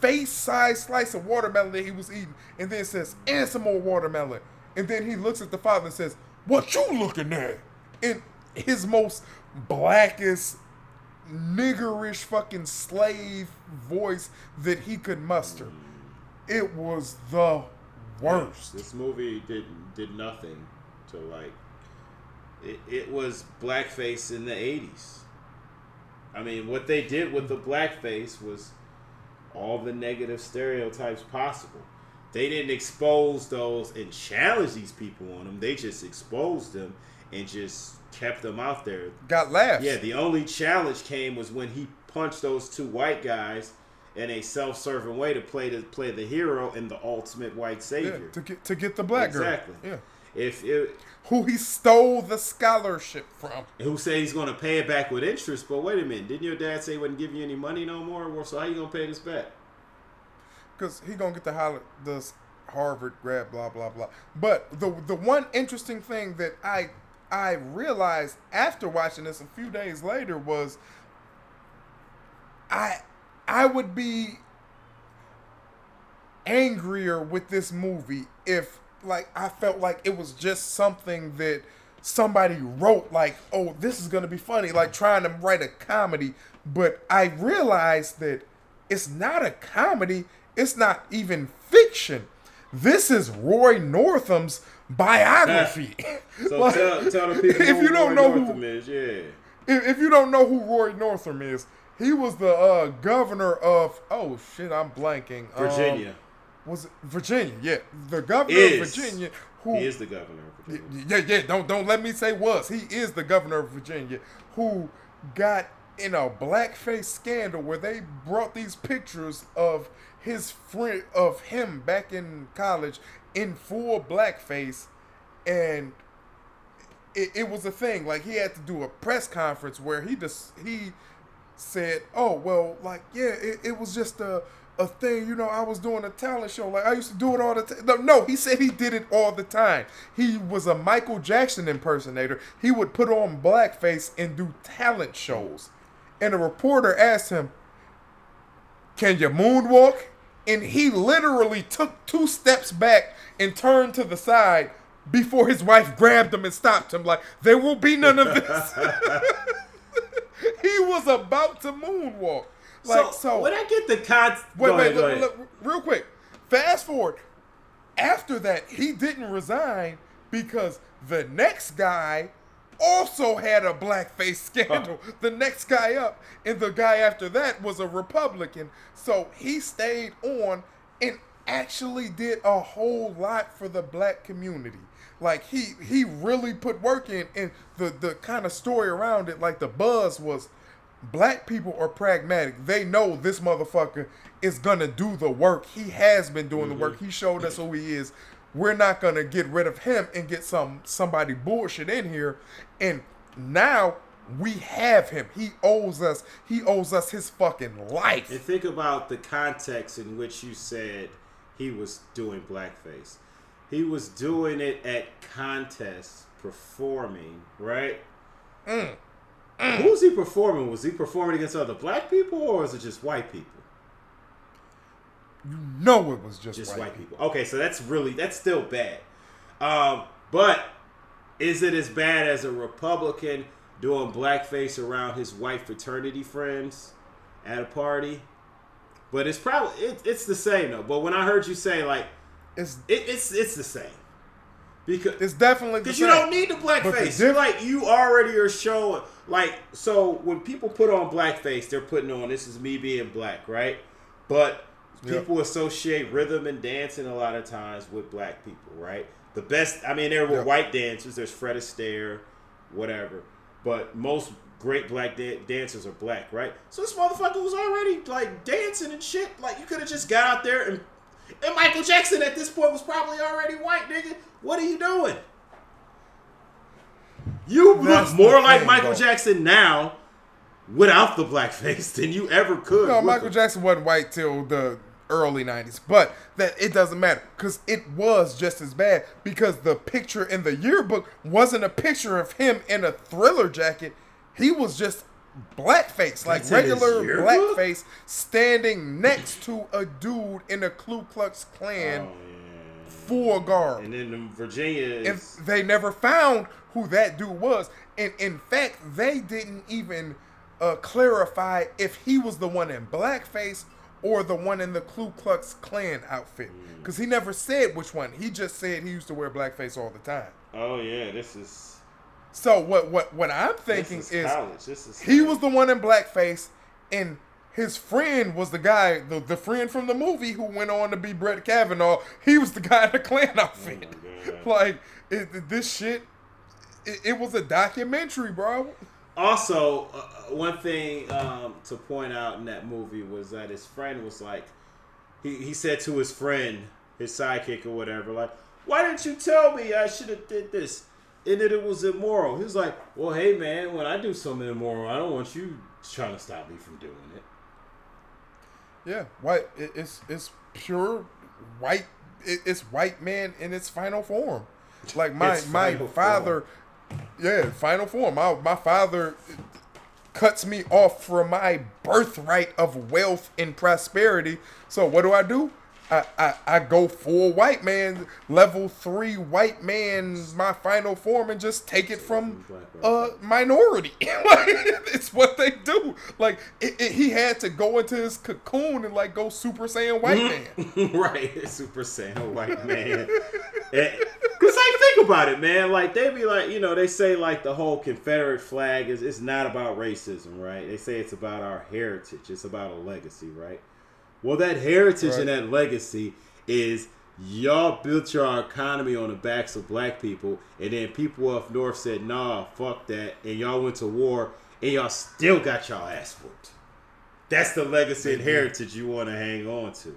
face size slice of watermelon that he was eating, and then says, "And some more watermelon." And then he looks at the father and says, "What you looking at?" In his most blackest niggerish fucking slave voice that he could muster. It was the worst. This movie did did nothing to like. It, it was blackface in the '80s. I mean, what they did with the blackface was all the negative stereotypes possible. They didn't expose those and challenge these people on them. They just exposed them and just kept them out there. Got laughs. Yeah, the only challenge came was when he punched those two white guys in a self-serving way to play to play the hero and the ultimate white savior. Yeah, to get to get the black exactly. girl. Yeah. If it, who he stole the scholarship from. Who said he's going to pay it back with interest? But wait a minute, didn't your dad say he wouldn't give you any money no more? Well, so how you going to pay this back? Because he going to get the, Harvard, the Harvard grad, blah blah blah. But the the one interesting thing that I I realized after watching this a few days later was I I would be angrier with this movie if like I felt like it was just something that somebody wrote like oh this is going to be funny like trying to write a comedy. But I realized that it's not a comedy. It's not even fiction. This is Roy Northam's biography. so like, tell, tell the people if you don't Roy know Northam who is, yeah. If, if, you don't know who Roy Northam is, he was the uh, governor of oh shit, I'm blanking. Virginia. Um, was it Virginia? Yeah, the governor is. of Virginia. Who he is the governor of Virginia. Yeah, yeah. Don't don't let me say was. He is the governor of Virginia who got in a blackface scandal where they brought these pictures of his friend of him back in college in full blackface and it, it was a thing. Like he had to do a press conference where he just he said oh well like yeah it, it was just a a thing you know i was doing a talent show. Like i used to do it all the time no, no he said he did it all the time. He was a michael jackson impersonator. He would put on blackface and do talent shows. And a reporter asked him can you moonwalk and he literally took two steps back and turned to the side before his wife grabbed him and stopped him. Like, there will be none of this. he was about to moonwalk. Like, so, so when I get the concept. Wait, wait, ahead, look, look, real quick. Fast forward. After that, he didn't resign because the next guy also had a blackface scandal. Huh. The next guy up, and the guy after that was a Republican. So he stayed on and actually did a whole lot for the black community. Like he he really put work in, and the the kind of story around it, like the buzz was, black people are pragmatic. They know this motherfucker is gonna do the work. He has been doing mm-hmm. the work. He showed us who he is we're not gonna get rid of him and get some somebody bullshit in here. And now we have him. He owes us. He owes us his fucking life. And think about the context in which you said he was doing blackface. He was doing it at contests, performing, right? Mm. Mm. Who's he performing? Was he performing against other black people or is it just white people? You know it was just, just white, white people. people. Okay, so that's really that's still bad. Um, but is it as bad as a Republican doing blackface around his white fraternity friends at a party? But it's probably it, it's the same though. But when I heard you say like it's it, it's it's the same because it's definitely because you don't need the blackface. Diff- like you already are showing like so when people put on blackface, they're putting on this is me being black, right? But People associate rhythm and dancing a lot of times with black people, right? The best, I mean, there were white dancers. There's Fred Astaire, whatever. But most great black da- dancers are black, right? So this motherfucker was already like dancing and shit. Like you could have just got out there and and Michael Jackson at this point was probably already white, nigga. What are you doing? You That's look more like Michael. Jackson now without the blackface than you ever could. No, Michael Jackson wasn't white till the early 90s but that it doesn't matter because it was just as bad because the picture in the yearbook wasn't a picture of him in a thriller jacket. He was just blackface like regular blackface standing next to a dude in a Ku Klux Klan oh, yeah. full garb. And then Virginia and they never found who that dude was and in fact they didn't even uh, clarify if he was the one in blackface or the one in the Ku Klux Klan outfit. Because mm. he never said which one. He just said he used to wear blackface all the time. Oh yeah, this is. So what? What? What I'm thinking is, is, is he was the one in blackface, and his friend was the guy, the, the friend from the movie who went on to be Brett Kavanaugh. He was the guy in the Klan outfit. Oh like it, this shit, it, it was a documentary, bro. Also, uh, uh, one thing um, to point out in that movie was that his friend was like, he, he said to his friend, his sidekick or whatever, like, why didn't you tell me I should have did this? And that it was immoral. He was like, well, hey man, when I do something immoral, I don't want you trying to stop me from doing it. Yeah, white. It's it's pure white. It's white man in its final form. Like my my father. Form yeah, final form. My my father cuts me off from my birthright of wealth and prosperity. So what do I do? I, I, I go full white man, level three white man, my final form, and just take it from a minority. it's what they do. Like it, it, he had to go into his cocoon and like go Super Saiyan white man. right, Super Saiyan white man. Cause like think about it, man. Like they be like, you know, they say like the whole Confederate flag is it's not about racism, right? They say it's about our heritage. It's about a legacy, right? Well, that heritage right. and that legacy is y'all built your economy on the backs of black people, and then people up north said, "Nah, fuck that," and y'all went to war, and y'all still got y'all ass whooped. That's the legacy and heritage you want to hang on to.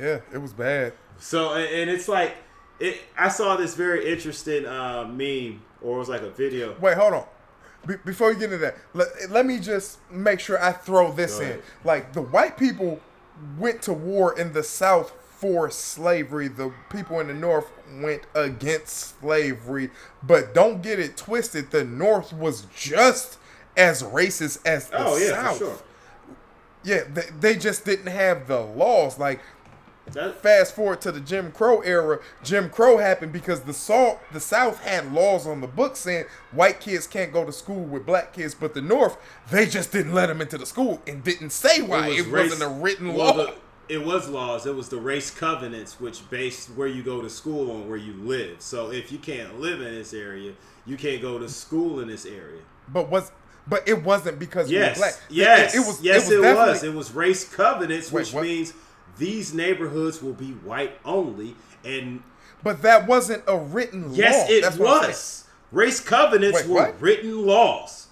Yeah, it was bad. So and it's like it. I saw this very interesting uh, meme, or it was like a video. Wait, hold on. Be- before you get into that, let, let me just make sure I throw this in. Like the white people went to war in the South for slavery. The people in the North went against slavery. But don't get it twisted. The North was just as racist as the oh, yeah, South. Sure. Yeah, they, they just didn't have the laws. Like that, Fast forward to the Jim Crow era. Jim Crow happened because the South, the South had laws on the books saying white kids can't go to school with black kids, but the North they just didn't let them into the school and didn't say why. It, was it wasn't a written well, law. The, it was laws. It was the race covenants, which based where you go to school on where you live. So if you can't live in this area, you can't go to school in this area. But was but it wasn't because yes, we were black. Yes, it, it was. Yes, it was. It was. it was race covenants, which Wait, means these neighborhoods will be white only and but that wasn't a written yes, law. Yes, it was. Race covenants Wait, were what? written laws.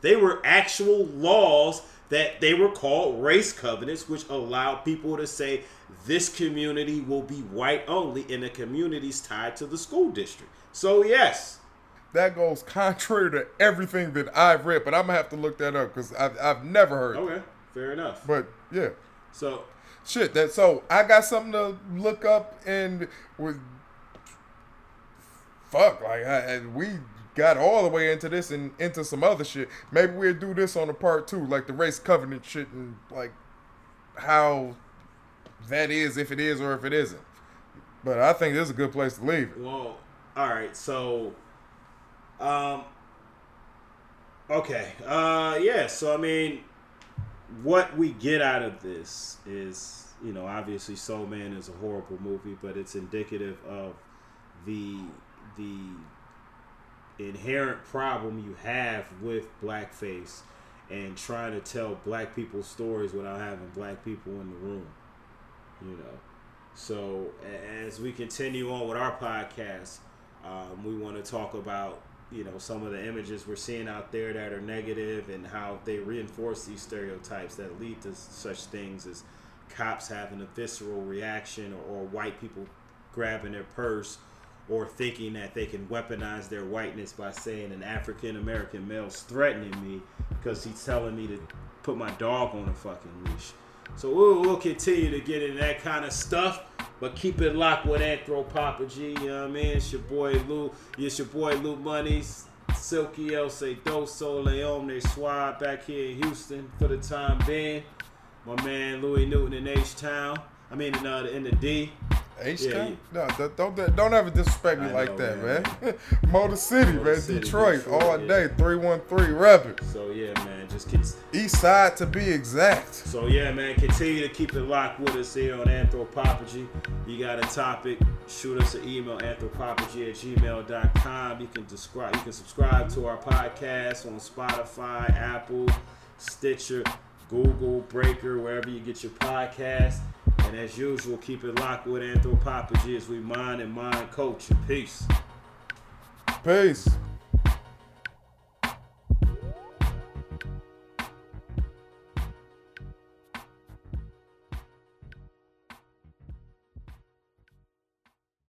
They were actual laws that they were called race covenants, which allowed people to say this community will be white only in the communities tied to the school district. So yes. That goes contrary to everything that I've read, but I'm gonna have to look that up because I've, I've never heard. Okay, that. fair enough. But yeah. So shit that so I got something to look up and with fuck like I, we got all the way into this and into some other shit. Maybe we'll do this on a part two, like the race covenant shit and like how that is, if it is or if it isn't. But I think this is a good place to leave. Well, all right, so, um, okay, uh, yeah. So I mean, what we get out of this is, you know, obviously Soul Man is a horrible movie, but it's indicative of the the inherent problem you have with blackface and trying to tell black people's stories without having black people in the room. You know. So as we continue on with our podcast, um, we want to talk about you know some of the images we're seeing out there that are negative and how they reinforce these stereotypes that lead to such things as cops having a visceral reaction or, or white people grabbing their purse or thinking that they can weaponize their whiteness by saying an African American male's threatening me because he's telling me to put my dog on a fucking leash. So we'll, we'll continue to get into that kind of stuff. But keep it locked with Anthropophagy. You know what I mean? It's your boy Lou. It's your boy Lou Monies. Silky El Doso Leon de Suave back here in Houston for the time being. My man Louis Newton in H Town. I mean in, uh, in the D. H Town? Yeah, no, don't don't ever disrespect me I like know, that, man. man. Motor City, Motor man. City, Detroit, Detroit, all yeah. day, 313 Rapids. So, yeah, man, just keep. East side to be exact. So, yeah, man, continue to keep it locked with us here on Anthropophagy. You got a topic, shoot us an email, anthropophagy at gmail.com. You can, describe, you can subscribe to our podcast on Spotify, Apple, Stitcher, Google, Breaker, wherever you get your podcast. And as usual, keep it locked with Anthropophagy as we mind and mind culture. Peace. Peace.